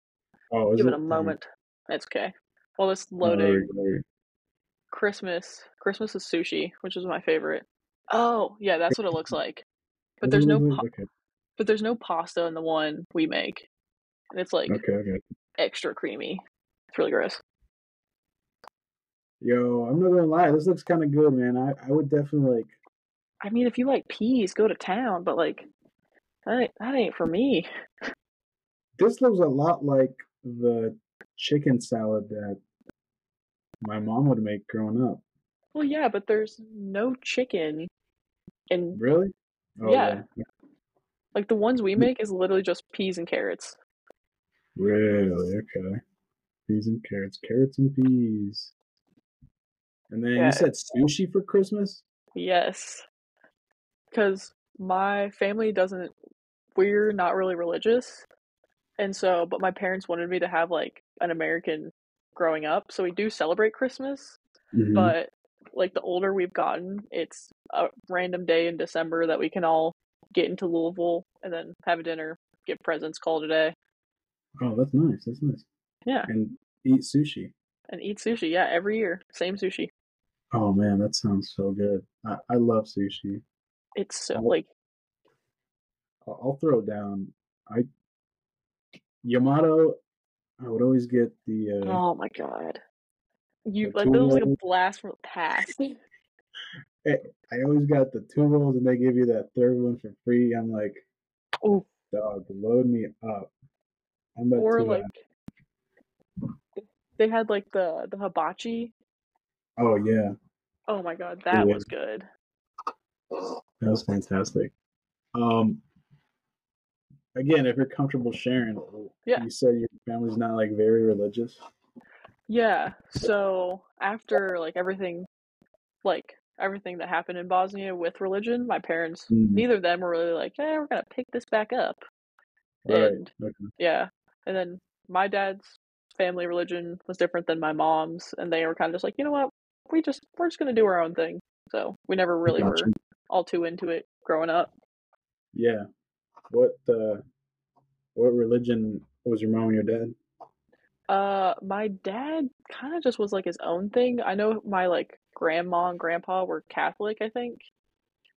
[SPEAKER 1] Oh,
[SPEAKER 2] give it
[SPEAKER 1] it
[SPEAKER 2] a moment. That's okay. While this
[SPEAKER 1] Oh,
[SPEAKER 2] loading,
[SPEAKER 1] there we go, there.
[SPEAKER 2] Christmas. Christmas is sushi, which is my favorite. Oh, yeah, that's what it looks like. But there's no pa-
[SPEAKER 1] okay,
[SPEAKER 2] but there's no pasta in the one we make. And it's like
[SPEAKER 1] okay, okay.
[SPEAKER 2] extra creamy. It's really gross.
[SPEAKER 1] Yo, I'm not gonna lie, this looks kind of good, man. I, I would definitely like.
[SPEAKER 2] I mean, if you like peas, go to town, but like that ain't, that ain't for me.
[SPEAKER 1] This looks a lot like the chicken salad that my mom would make growing up.
[SPEAKER 2] Well, yeah, but there's no chicken and
[SPEAKER 1] Really? Oh,
[SPEAKER 2] Yeah. like the ones we make is literally just peas and carrots.
[SPEAKER 1] Really? Okay. Peas and carrots. Carrots and peas. And then
[SPEAKER 2] Yeah.
[SPEAKER 1] you said sushi for Christmas?
[SPEAKER 2] Yes. Because my family doesn't, we're not really religious. And so, but my parents wanted me to have like an American growing up. So we do celebrate Christmas,
[SPEAKER 1] Mhm.
[SPEAKER 2] but like the older we've gotten, it's a random day in December that we can all get into Louisville and then have a dinner, get presents, call it a day,
[SPEAKER 1] Oh, that's nice. That's nice.
[SPEAKER 2] Yeah.
[SPEAKER 1] And eat sushi.
[SPEAKER 2] and eat sushi. Yeah, every year. Same sushi.
[SPEAKER 1] Oh man, that sounds so good. I, I love sushi.
[SPEAKER 2] It's so
[SPEAKER 1] Oh.
[SPEAKER 2] like,
[SPEAKER 1] I'll, I'll throw down. I Yamato. I would always get the. Uh,
[SPEAKER 2] oh my god. You
[SPEAKER 1] The
[SPEAKER 2] like that was like a blast from the past.
[SPEAKER 1] I always got the two rolls, and they give you that third one for free. I'm like,
[SPEAKER 2] Ooh.
[SPEAKER 1] dog, load me up. I'm about
[SPEAKER 2] or
[SPEAKER 1] to.
[SPEAKER 2] like
[SPEAKER 1] uh,
[SPEAKER 2] they had like the the hibachi
[SPEAKER 1] oh yeah,
[SPEAKER 2] Oh my god, that
[SPEAKER 1] Yeah.
[SPEAKER 2] was good.
[SPEAKER 1] That was fantastic. Um, again, if you're comfortable sharing,
[SPEAKER 2] Yeah.
[SPEAKER 1] you said your family's not like very religious.
[SPEAKER 2] Yeah. So after like everything, like everything that happened in Bosnia with religion, my parents,
[SPEAKER 1] Mhm.
[SPEAKER 2] neither of them were really like, "Yeah, we're gonna pick this back up."
[SPEAKER 1] Right.
[SPEAKER 2] And
[SPEAKER 1] Okay.
[SPEAKER 2] yeah, and then my dad's family religion was different than my mom's, and they were kind of just like, you know what, we just we're just gonna do our own thing. So we never really
[SPEAKER 1] Gotcha.
[SPEAKER 2] were all too into it growing up.
[SPEAKER 1] Yeah. What uh, what religion was your mom and your dad?
[SPEAKER 2] Uh, my dad kind of just was like his own thing. I know my like grandma and grandpa were Catholic, I think,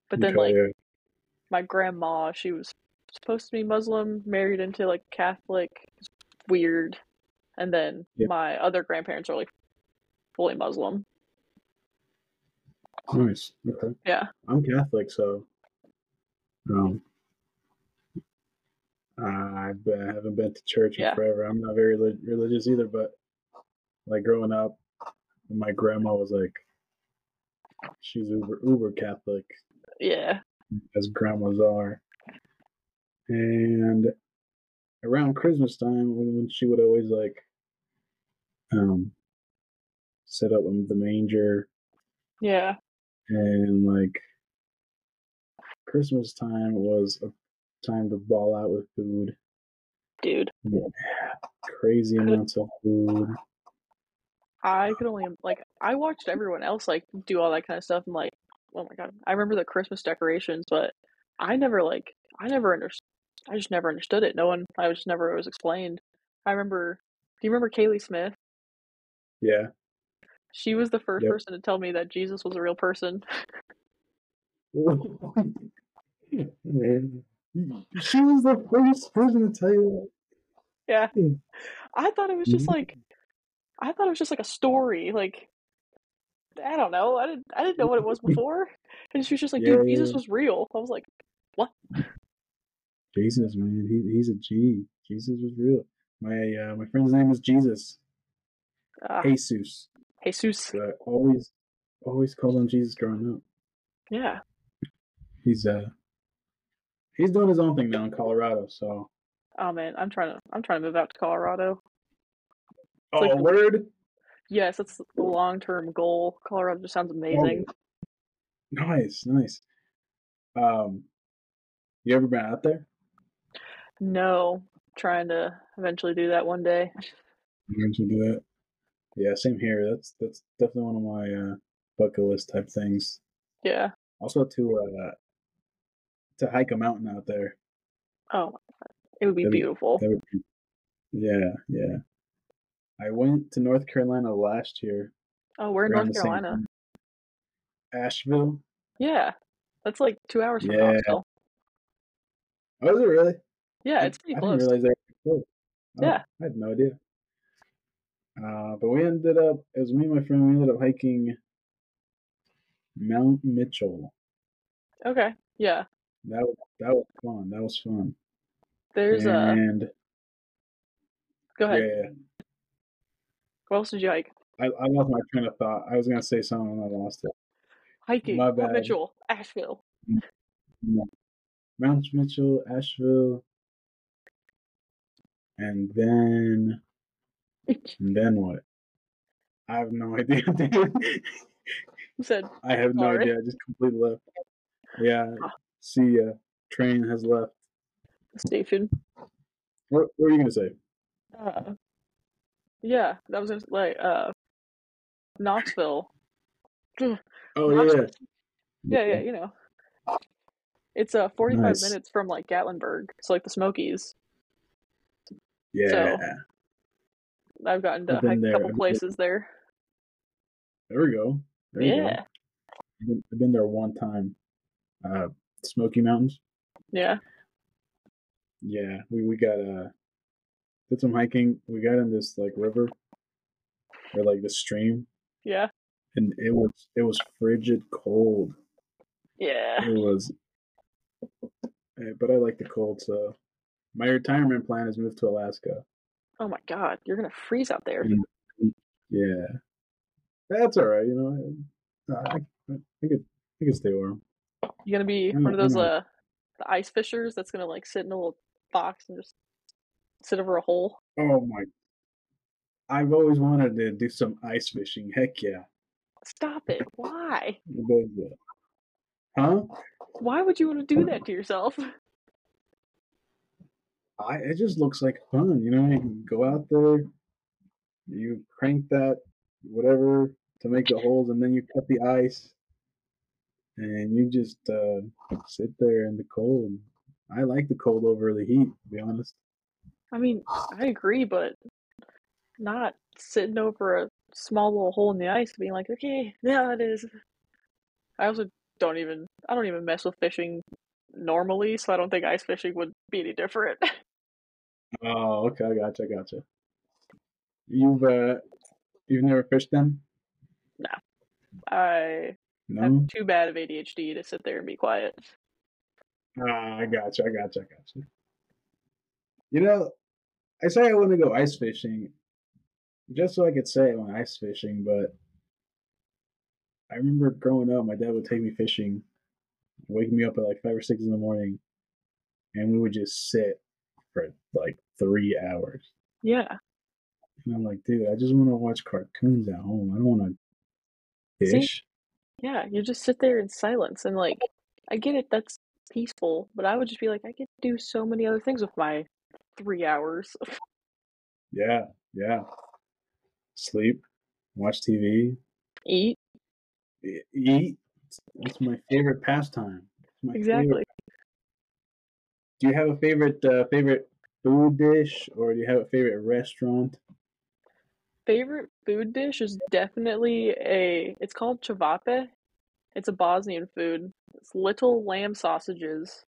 [SPEAKER 2] but then like my grandma, she was supposed to be Muslim, married into like Catholic, weird, and then
[SPEAKER 1] Yeah.
[SPEAKER 2] my other grandparents are like fully Muslim.
[SPEAKER 1] Nice. Okay.
[SPEAKER 2] Yeah,
[SPEAKER 1] I'm Catholic, so um, been haven't been to church in
[SPEAKER 2] Yeah.
[SPEAKER 1] forever. I'm not very relig- religious either, but like growing up, my grandma was like, she's uber uber Catholic,
[SPEAKER 2] yeah,
[SPEAKER 1] as grandmas are, and around Christmas time, when she would always like, um, set up the manger
[SPEAKER 2] yeah.
[SPEAKER 1] And like Christmas time was a time to ball out with food.
[SPEAKER 2] Dude, Yeah.
[SPEAKER 1] Crazy amounts of food.
[SPEAKER 2] I could only like I watched everyone else like do all that kind of stuff and like, oh my god, I remember the Christmas decorations, but I never like I never understood. I just never understood it. No one, I was just never it was explained. I remember. Do you remember Kaylee Smith?
[SPEAKER 1] Yeah.
[SPEAKER 2] She was the first
[SPEAKER 1] Yep.
[SPEAKER 2] person to tell me that Jesus was a real person.
[SPEAKER 1] she was the first person to tell you
[SPEAKER 2] Yeah.
[SPEAKER 1] Hmm.
[SPEAKER 2] I thought it was just
[SPEAKER 1] Mhm.
[SPEAKER 2] like I thought it was just like a story. Like I don't know. I didn't I didn't know what it was before. And she was just like,
[SPEAKER 1] Yeah,
[SPEAKER 2] dude, Jesus was real. I was like,
[SPEAKER 1] that. Jesus, man, he, he's a G. Jesus was real. My uh, my friend's name is Jesus.
[SPEAKER 2] ah,
[SPEAKER 1] Jesus.
[SPEAKER 2] Jesus.
[SPEAKER 1] I always always called him Jesus growing up.
[SPEAKER 2] Yeah.
[SPEAKER 1] He's uh he's doing his own thing now in Colorado, so
[SPEAKER 2] Oh man, I'm trying to I'm trying to move out to Colorado.
[SPEAKER 1] Oh
[SPEAKER 2] like
[SPEAKER 1] word?
[SPEAKER 2] Yes, that's the long term goal. Colorado just sounds amazing.
[SPEAKER 1] Nice, nice. Um you ever been out there?
[SPEAKER 2] No. Trying to eventually do that one day.
[SPEAKER 1] You should do that. Yeah, same here. That's that's definitely one of my uh, bucket list type things.
[SPEAKER 2] Yeah.
[SPEAKER 1] Also to uh, to hike a mountain out there.
[SPEAKER 2] Oh my god. It would be
[SPEAKER 1] That'd
[SPEAKER 2] beautiful.
[SPEAKER 1] That would be, yeah, yeah. I went to North Carolina last year.
[SPEAKER 2] Oh, we're in North Carolina.
[SPEAKER 1] Asheville.
[SPEAKER 2] Yeah. That's like two hours from
[SPEAKER 1] Yeah.
[SPEAKER 2] Knoxville.
[SPEAKER 1] Oh, is it really?
[SPEAKER 2] Yeah,
[SPEAKER 1] I-
[SPEAKER 2] it's pretty
[SPEAKER 1] I
[SPEAKER 2] close.
[SPEAKER 1] didn't realize they were close. Oh,
[SPEAKER 2] Yeah.
[SPEAKER 1] I had no idea. Uh, but we ended up, it was me and my friend, we ended up hiking Mount Mitchell.
[SPEAKER 2] Okay. Yeah.
[SPEAKER 1] That was, that was fun. That was fun.
[SPEAKER 2] There's a
[SPEAKER 1] and
[SPEAKER 2] go ahead.
[SPEAKER 1] yeah.
[SPEAKER 2] What else did you hike?
[SPEAKER 1] I, I lost my train of thought. I was gonna say something and I lost it.
[SPEAKER 2] Hiking.
[SPEAKER 1] My
[SPEAKER 2] Mount
[SPEAKER 1] bad.
[SPEAKER 2] Mitchell, Asheville.
[SPEAKER 1] Mount Mitchell, Asheville, and then and then what? I have no idea.
[SPEAKER 2] said
[SPEAKER 1] I have no idea. I just completely left. Yeah.
[SPEAKER 2] Ah.
[SPEAKER 1] See ya. Train has left.
[SPEAKER 2] the station.
[SPEAKER 1] What, what are you gonna say?
[SPEAKER 2] Uh, yeah, that was just like uh, Knoxville.
[SPEAKER 1] Oh
[SPEAKER 2] Knoxville.
[SPEAKER 1] yeah.
[SPEAKER 2] Yeah, yeah, you know. It's uh 45
[SPEAKER 1] Nice.
[SPEAKER 2] minutes from like Gatlinburg, so like the Smokies.
[SPEAKER 1] Yeah.
[SPEAKER 2] I've gotten to a couple places there.
[SPEAKER 1] There we go. There go.
[SPEAKER 2] Yeah,
[SPEAKER 1] I've been, I've been there one time. Uh, Smoky Mountains.
[SPEAKER 2] yeah,
[SPEAKER 1] Yeah, we we got uh did some hiking. We got in this like river or like the stream,
[SPEAKER 2] yeah,
[SPEAKER 1] and it was it was frigid cold.
[SPEAKER 2] yeah.
[SPEAKER 1] It was, eh, but I like the cold. So my retirement plan is move to Alaska.
[SPEAKER 2] Oh my god, you're gonna freeze out there.
[SPEAKER 1] Mm. Yeah, that's all right. You know, I, I, I could I could stay warm.
[SPEAKER 2] You gonna be
[SPEAKER 1] I'm
[SPEAKER 2] one of
[SPEAKER 1] not-
[SPEAKER 2] those uh the ice fishers that's gonna like sit in a little box and just sit over a hole?
[SPEAKER 1] Oh my! I've always wanted to do some ice fishing. Heck yeah!
[SPEAKER 2] Stop it! Why?
[SPEAKER 1] Uh, Huh?
[SPEAKER 2] Why would you want to do that to yourself?
[SPEAKER 1] I it just looks like fun, you know. You go out there, you crank that whatever to make the holes, and then you cut the ice, and you just uh, sit there in the cold. I like the cold over the heat, to be honest.
[SPEAKER 2] I mean, I agree, but not sitting over a small little hole in the ice being like, okay, yeah, it is. I also don't even I don't even mess with fishing normally, so I don't think ice fishing would be any different.
[SPEAKER 1] Oh, okay, I gotcha, I gotcha. You've uh, you've never fished them?
[SPEAKER 2] I
[SPEAKER 1] No.
[SPEAKER 2] have too bad of ADHD to sit there and be quiet.
[SPEAKER 1] Ah, I gotcha, I gotcha, I gotcha. You know, I say I want to go ice fishing just so I could say I went ice fishing, but I remember growing up, my dad would take me fishing, wake me up at like five or six in the morning, and we would just sit like three hours.
[SPEAKER 2] Yeah.
[SPEAKER 1] And I'm like, dude, I just want to watch cartoons at home. I don't want to fish.
[SPEAKER 2] Yeah, you just sit there in silence and like I get it that's peaceful, but I would just be like I could do so many other things with my 3 hours.
[SPEAKER 1] Yeah, yeah. Sleep, watch TV,
[SPEAKER 2] Eat.
[SPEAKER 1] eat. That's my favorite pastime. My
[SPEAKER 2] Exactly.
[SPEAKER 1] favorite. Do you have a favorite uh, favorite food dish, or do you have a favorite restaurant?
[SPEAKER 2] Favorite food dish is definitely a it's called ćevapi. It's a Bosnian food. It's little lamb sausages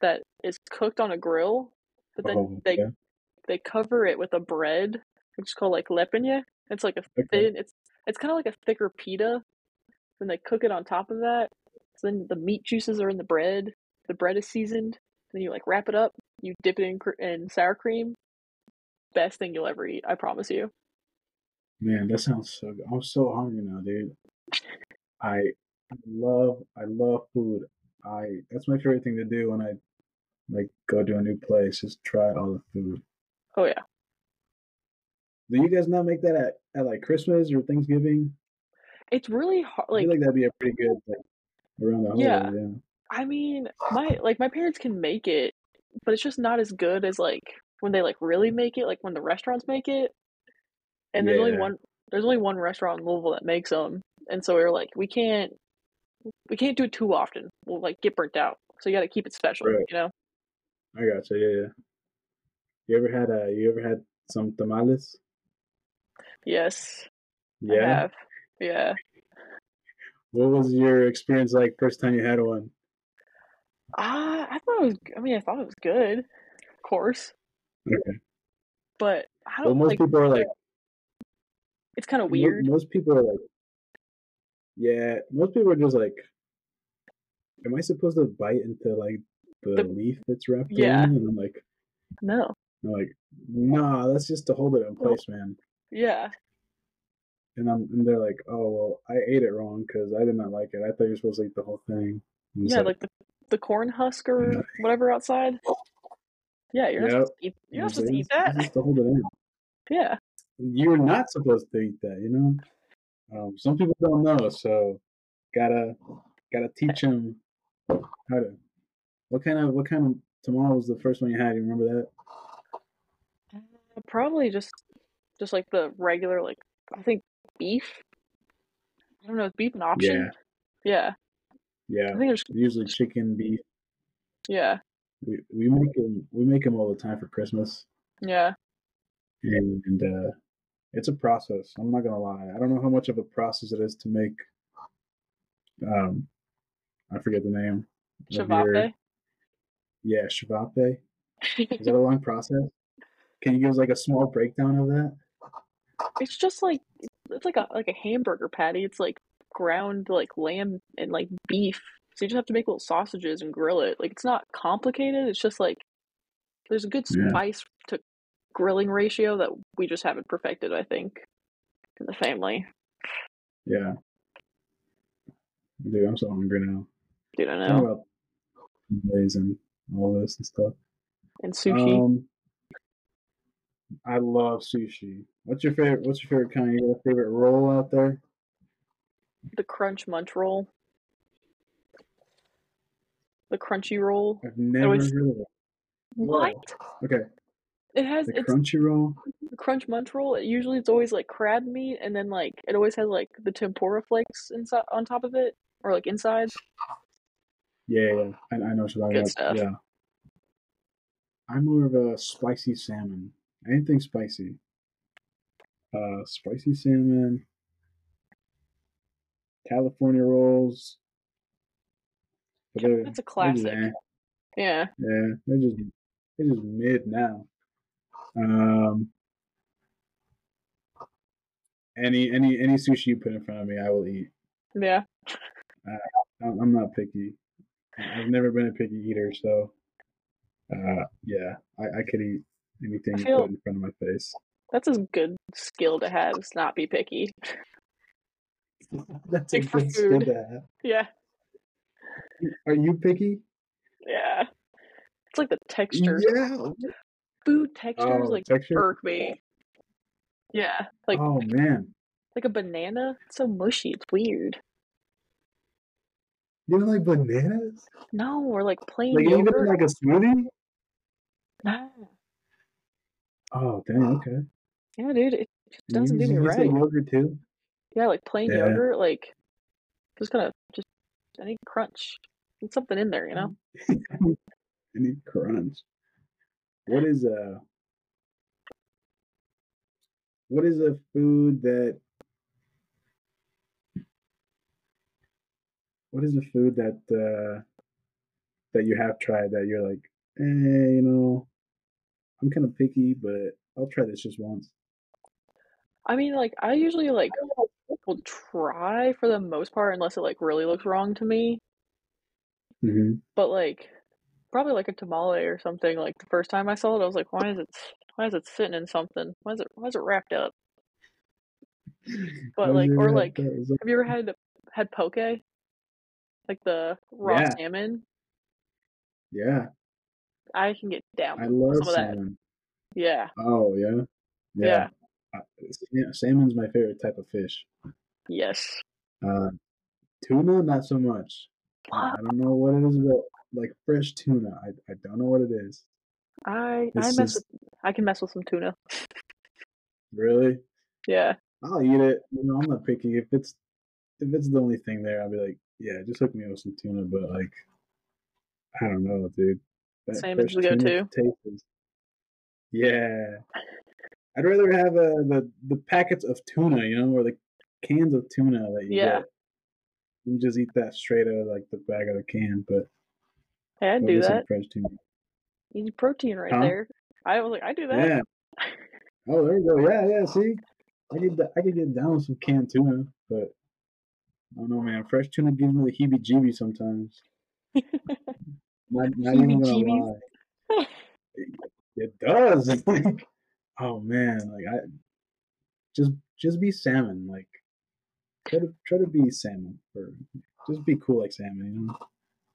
[SPEAKER 2] that is cooked on a grill, but then
[SPEAKER 1] Oh,
[SPEAKER 2] they
[SPEAKER 1] yeah.
[SPEAKER 2] they cover it with a bread, which is called like lepinja. It's like a
[SPEAKER 1] Okay.
[SPEAKER 2] thin. It's it's kind of like a thicker pita. Then they cook it on top of that. So then the meat juices are in the bread. The bread is seasoned. Then you like wrap it up. You dip it in cr- in sour cream. Best thing you'll ever eat. I promise you.
[SPEAKER 1] Man, that sounds so good. I'm so hungry now, dude. I love I love food. I that's my favorite thing to do when I like go to a new place is try all the food.
[SPEAKER 2] Oh yeah.
[SPEAKER 1] Do you guys not make that at, at like Christmas or Thanksgiving?
[SPEAKER 2] It's really hard.
[SPEAKER 1] I
[SPEAKER 2] Like
[SPEAKER 1] feel like that'd be a pretty good like around the
[SPEAKER 2] Yeah.
[SPEAKER 1] Yeah.
[SPEAKER 2] I mean, my like my parents can make it, but it's just not as good as like when they like really make it, like when the restaurants make it. And there's only one there's only one restaurant in Louisville that makes them, and so we were like, we can't we can't do it too often. We'll like get burnt out. So you got to keep it special,
[SPEAKER 1] Right.
[SPEAKER 2] you know.
[SPEAKER 1] I gotcha. Yeah, yeah. You ever had uh you ever had some tamales?
[SPEAKER 2] Yes,
[SPEAKER 1] Yeah.
[SPEAKER 2] Yeah.
[SPEAKER 1] What was your experience like first time you had one?
[SPEAKER 2] Ah, I thought it was. I mean, I thought it was good, of course,
[SPEAKER 1] Okay.
[SPEAKER 2] but I don't
[SPEAKER 1] most
[SPEAKER 2] like.
[SPEAKER 1] people are like
[SPEAKER 2] It's kind of weird.
[SPEAKER 1] Most people are like, yeah. Most people are just like, am I supposed to bite into like the,
[SPEAKER 2] The-
[SPEAKER 1] leaf that's wrapped
[SPEAKER 2] Yeah.
[SPEAKER 1] in? And I'm like,
[SPEAKER 2] No.
[SPEAKER 1] I'm like, nah, that's just to hold it in place, man.
[SPEAKER 2] Yeah.
[SPEAKER 1] And I'm and they're like, oh well, I ate it wrong because I did not like it. I thought you were supposed to eat the whole thing.
[SPEAKER 2] Yeah, like the the corn husk or whatever outside. Yeah, you're not supposed to eat.
[SPEAKER 1] you
[SPEAKER 2] You're not supposed to eat that.
[SPEAKER 1] To hold it in.
[SPEAKER 2] Yeah.
[SPEAKER 1] You're not supposed to eat that, you know. Um, some people don't know, so gotta gotta teach them how to. What kind of what kind of tamale was the first one you had? You remember that?
[SPEAKER 2] Probably just just like the regular like I think beef. I don't know, is beef an option? Yeah.
[SPEAKER 1] Yeah,
[SPEAKER 2] I think
[SPEAKER 1] usually chicken, beef.
[SPEAKER 2] yeah.
[SPEAKER 1] We we make them we make them all the time for Christmas,
[SPEAKER 2] Yeah.
[SPEAKER 1] and, and uh, it's a process. I'm not gonna lie. I don't know how much of a process it is to make. Um, I forget the name. your- Yeah, shavape. Is that a long process? Can you give us like a small breakdown of that?
[SPEAKER 2] it's just like it's like a like a hamburger patty. It's like ground like lamb and like beef. So you just have to make little sausages and grill it. Like it's not complicated. It's just like there's a good
[SPEAKER 1] Yeah.
[SPEAKER 2] spice to grilling ratio that we just haven't perfected, I think, in the family.
[SPEAKER 1] Yeah. Dude, I'm so hungry now.
[SPEAKER 2] Dude, I know.
[SPEAKER 1] about days and all this and stuff.
[SPEAKER 2] And sushi.
[SPEAKER 1] Um, I love sushi. What's your favorite? What's your favorite kind? You got a favorite roll out there?
[SPEAKER 2] The crunch munch roll. The crunchy roll.
[SPEAKER 1] I've never
[SPEAKER 2] always-
[SPEAKER 1] heard of it.
[SPEAKER 2] What?
[SPEAKER 1] Okay,
[SPEAKER 2] It has
[SPEAKER 1] the
[SPEAKER 2] it's
[SPEAKER 1] crunchy roll.
[SPEAKER 2] the crunch munch roll. It usually it's always like crab meat, and then like it always has like the tempura flakes inside on top of it, or like inside.
[SPEAKER 1] Yeah, yeah, I, I know what you're talking about. Yeah, I'm more of a spicy salmon. Anything spicy. Uh, spicy salmon. California rolls. But
[SPEAKER 2] That's a classic. Yeah.
[SPEAKER 1] Yeah, they're just they're just mid now. Um, any any any sushi you put in front of me, I will eat.
[SPEAKER 2] Yeah.
[SPEAKER 1] I'm I'm not picky. I've never been a picky eater, so uh, yeah, I, I could eat anything
[SPEAKER 2] feel-
[SPEAKER 1] put in front of my face.
[SPEAKER 2] That's a good skill to have, is not be picky.
[SPEAKER 1] That's
[SPEAKER 2] Like for food.
[SPEAKER 1] to have.
[SPEAKER 2] Yeah.
[SPEAKER 1] Are you picky?
[SPEAKER 2] Yeah. It's like the texture.
[SPEAKER 1] Yeah.
[SPEAKER 2] Food textures
[SPEAKER 1] Oh,
[SPEAKER 2] like
[SPEAKER 1] texture.
[SPEAKER 2] irk me. Yeah. Like
[SPEAKER 1] oh man,
[SPEAKER 2] like a banana. It's so mushy. It's weird.
[SPEAKER 1] you don't like bananas?
[SPEAKER 2] No, or like plain
[SPEAKER 1] Like even
[SPEAKER 2] yogurt.
[SPEAKER 1] like a smoothie?
[SPEAKER 2] Nah.
[SPEAKER 1] Oh damn. Okay.
[SPEAKER 2] Yeah, dude, it just doesn't
[SPEAKER 1] you,
[SPEAKER 2] do me
[SPEAKER 1] you say
[SPEAKER 2] right.
[SPEAKER 1] yogurt too?
[SPEAKER 2] Yeah, like plain
[SPEAKER 1] Yeah.
[SPEAKER 2] yogurt, like just gonna just I need crunch. Need something in there, you know?
[SPEAKER 1] I need crunch. What is a what is a food that what is a food that uh that you have tried that you're like, eh, you know, I'm kind of picky, but I'll try this just once.
[SPEAKER 2] I mean, like I usually like will try for the most part unless it like really looks wrong to me.
[SPEAKER 1] Mm-hmm.
[SPEAKER 2] But like probably like a tamale or something. Like the first time I saw it, I was like, why is it why is it sitting in something? Why is it why is it wrapped up? But like or like have you ever had had poke? Like the raw
[SPEAKER 1] Yeah.
[SPEAKER 2] salmon?
[SPEAKER 1] yeah,
[SPEAKER 2] I can get down
[SPEAKER 1] I love
[SPEAKER 2] some of that.
[SPEAKER 1] salmon.
[SPEAKER 2] Yeah.
[SPEAKER 1] Oh yeah,
[SPEAKER 2] Yeah.
[SPEAKER 1] Sa- salmon's my favorite type of fish.
[SPEAKER 2] Yes.
[SPEAKER 1] Uh, tuna, not so much. I I don't know what it is about like fresh tuna. I, I don't know what it is.
[SPEAKER 2] I I mess
[SPEAKER 1] just-
[SPEAKER 2] with I can mess with some tuna.
[SPEAKER 1] Really,
[SPEAKER 2] Yeah.
[SPEAKER 1] I'll eat it. You know, I'm not picky. If it's if it's the only thing there, I'll be like, yeah, just hook me up with some tuna. But like, I don't know, dude. That
[SPEAKER 2] Salmon's the go-to.
[SPEAKER 1] is- Yeah, I'd rather have uh, the the packets of tuna, you know, or the cans of tuna that you
[SPEAKER 2] Yeah.
[SPEAKER 1] get. You just eat that straight out of like the bag of the can, but
[SPEAKER 2] Hey, I'd do that.
[SPEAKER 1] fresh tuna.
[SPEAKER 2] Easy protein right
[SPEAKER 1] Huh?
[SPEAKER 2] there. I was like, I do that.
[SPEAKER 1] Yeah. Oh, there you go. Yeah, yeah. See, I could I could get down with some canned tuna, but I don't know, man. Fresh tuna gives me the heebie-jeebies sometimes. Not, not even gonna lie. It, it does. It's like, oh man, like I just just be salmon. Like try to try to be salmon, or just be cool like salmon. You know.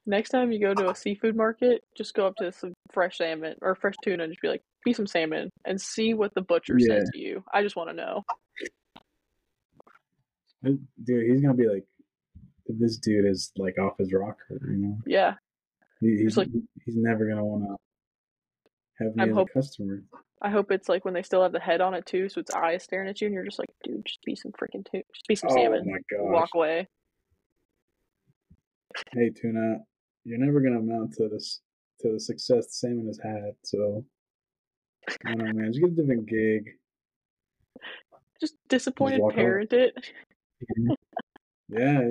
[SPEAKER 2] Next time you go to a seafood market, just go up to some fresh salmon or fresh tuna and just be like, be some salmon and see what the butcher
[SPEAKER 1] Yeah.
[SPEAKER 2] says to you. I just want to know.
[SPEAKER 1] Dude, he's gonna be like, this dude is like off his rocker. You know.
[SPEAKER 2] Yeah.
[SPEAKER 1] He, he's
[SPEAKER 2] like-
[SPEAKER 1] he's never gonna want to have me
[SPEAKER 2] I'm
[SPEAKER 1] as
[SPEAKER 2] hope-
[SPEAKER 1] a customer.
[SPEAKER 2] I hope it's like when they still have the head on it too, so its eyes staring at you, and you're just like, dude, just be some freaking tuna, just be some
[SPEAKER 1] Oh
[SPEAKER 2] salmon.
[SPEAKER 1] my gosh!
[SPEAKER 2] Walk away.
[SPEAKER 1] Hey tuna, you're never gonna amount to this to the success salmon has had. So I don't know, man. Just get a different gig.
[SPEAKER 2] Just disappointed
[SPEAKER 1] out.
[SPEAKER 2] parent it. Mm-hmm.
[SPEAKER 1] Yeah.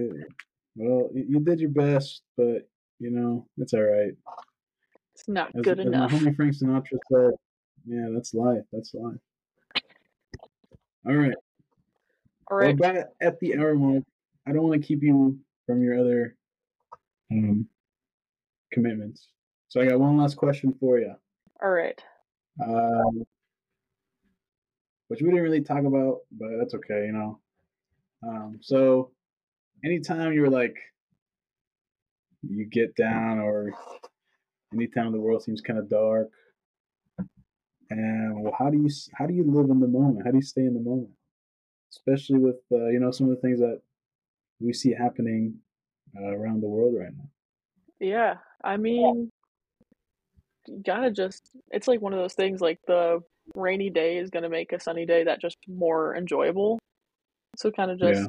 [SPEAKER 1] Well, you, you did your best, but you know it's all right.
[SPEAKER 2] It's not
[SPEAKER 1] As,
[SPEAKER 2] good
[SPEAKER 1] as
[SPEAKER 2] enough.
[SPEAKER 1] my homie Frank Sinatra said, "Yeah, that's life. That's life." All right.
[SPEAKER 2] All right.
[SPEAKER 1] We're about at the hour mark. I don't want to keep you from your other um, commitments. So I got one last question for you,
[SPEAKER 2] All right.
[SPEAKER 1] um, which we didn't really talk about, but that's okay, you know. Um, so anytime you're like you get down or anytime the world seems kind of dark. And well, how do you how do you live in the moment? How do you stay in the moment, especially with uh, you know some of the things that we see happening uh, around the world right now?
[SPEAKER 2] Yeah, I mean, you gotta just. It's like one of those things. Like the rainy day is gonna make a sunny day that just more enjoyable. So kind of just yeah.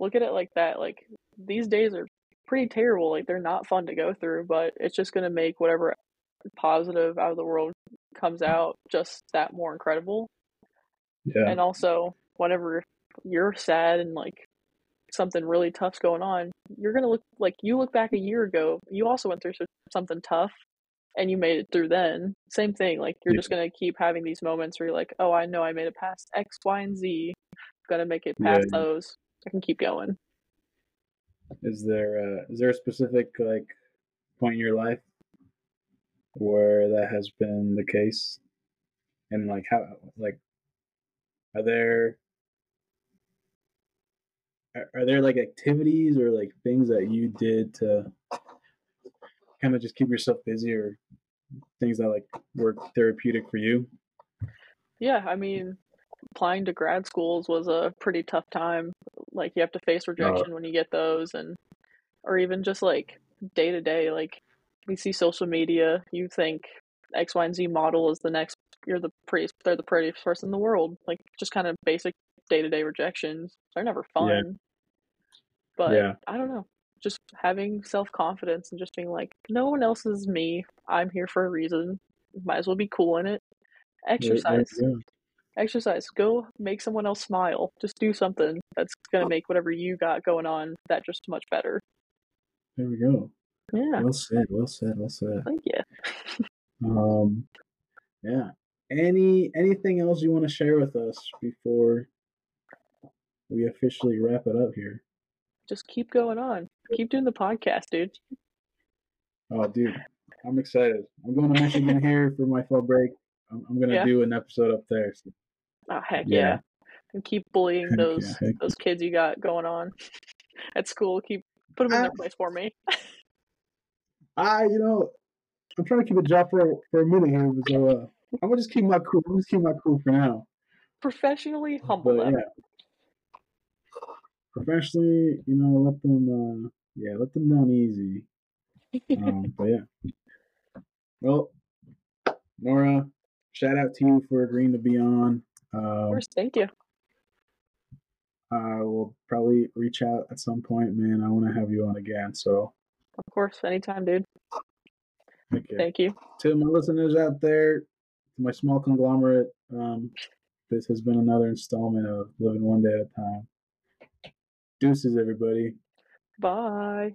[SPEAKER 2] look at it like that. Like these days are pretty terrible. Like they're not fun to go through, but it's just gonna make whatever positive out of the world comes out just that more incredible. Yeah. And also, whenever you're sad and like something really tough's going on, you're gonna look like you look back a year ago. You also went through something tough, and you made it through. Then same thing. Like you're yeah. just gonna keep having these moments where you're like, oh, I know I made it past X, Y, and Z. I'm gonna make it past yeah. those. I can keep going.
[SPEAKER 1] Is there uh, is there a specific like point in your life where that has been the case, and like how like are there are there like activities or like things that you did to kind of just keep yourself busy or things that like were therapeutic for you?
[SPEAKER 2] Yeah, I mean, applying to grad schools was a pretty tough time. Like you have to face oh. rejection when you get those and or even just like day to day like we see social media, you think X, Y, and Z model is the next you're the prettiest they're the prettiest person in the world. Like just kind of basic day to day rejections. They're never fun. Yeah. But yeah. I don't know. Just having self confidence and just being like, no one else is me. I'm here for a reason. Might as well be cool in it. Exercise. Yeah, exercise. Go make someone else smile. Just do something that's gonna oh. make whatever you got going on that just much better.
[SPEAKER 1] There we go. Yeah. Well said. Well said. Well said.
[SPEAKER 2] Thank you.
[SPEAKER 1] um. Yeah. Any anything else you want to share with us before we officially wrap it up here?
[SPEAKER 2] Just keep going on. Keep doing the podcast, dude.
[SPEAKER 1] Oh, dude, I'm excited. I'm going to Michigan here for my fall break. I'm, I'm gonna yeah. do an episode up there. So.
[SPEAKER 2] Oh heck yeah. yeah. And keep bullying heck those yeah, those kids you got going on at school. Keep put them in their place for me.
[SPEAKER 1] I, you know, I'm trying to keep a job for for a minute here, so uh, I'm gonna just keep my cool. I'm just keep my cool for now.
[SPEAKER 2] Professionally humble but, Yeah.
[SPEAKER 1] Professionally, you know, let them, uh, yeah, let them down easy. um, but yeah. Well, Nora, shout out to you for agreeing to be on.
[SPEAKER 2] Um, of course, thank you.
[SPEAKER 1] I will probably reach out at some point, man. I want to have you on again. So,
[SPEAKER 2] of course, anytime, dude. Thank you. Thank you.
[SPEAKER 1] To my listeners out there, to my small conglomerate, um, this has been another installment of Living One Day at a Time. Deuces, everybody.
[SPEAKER 2] Bye.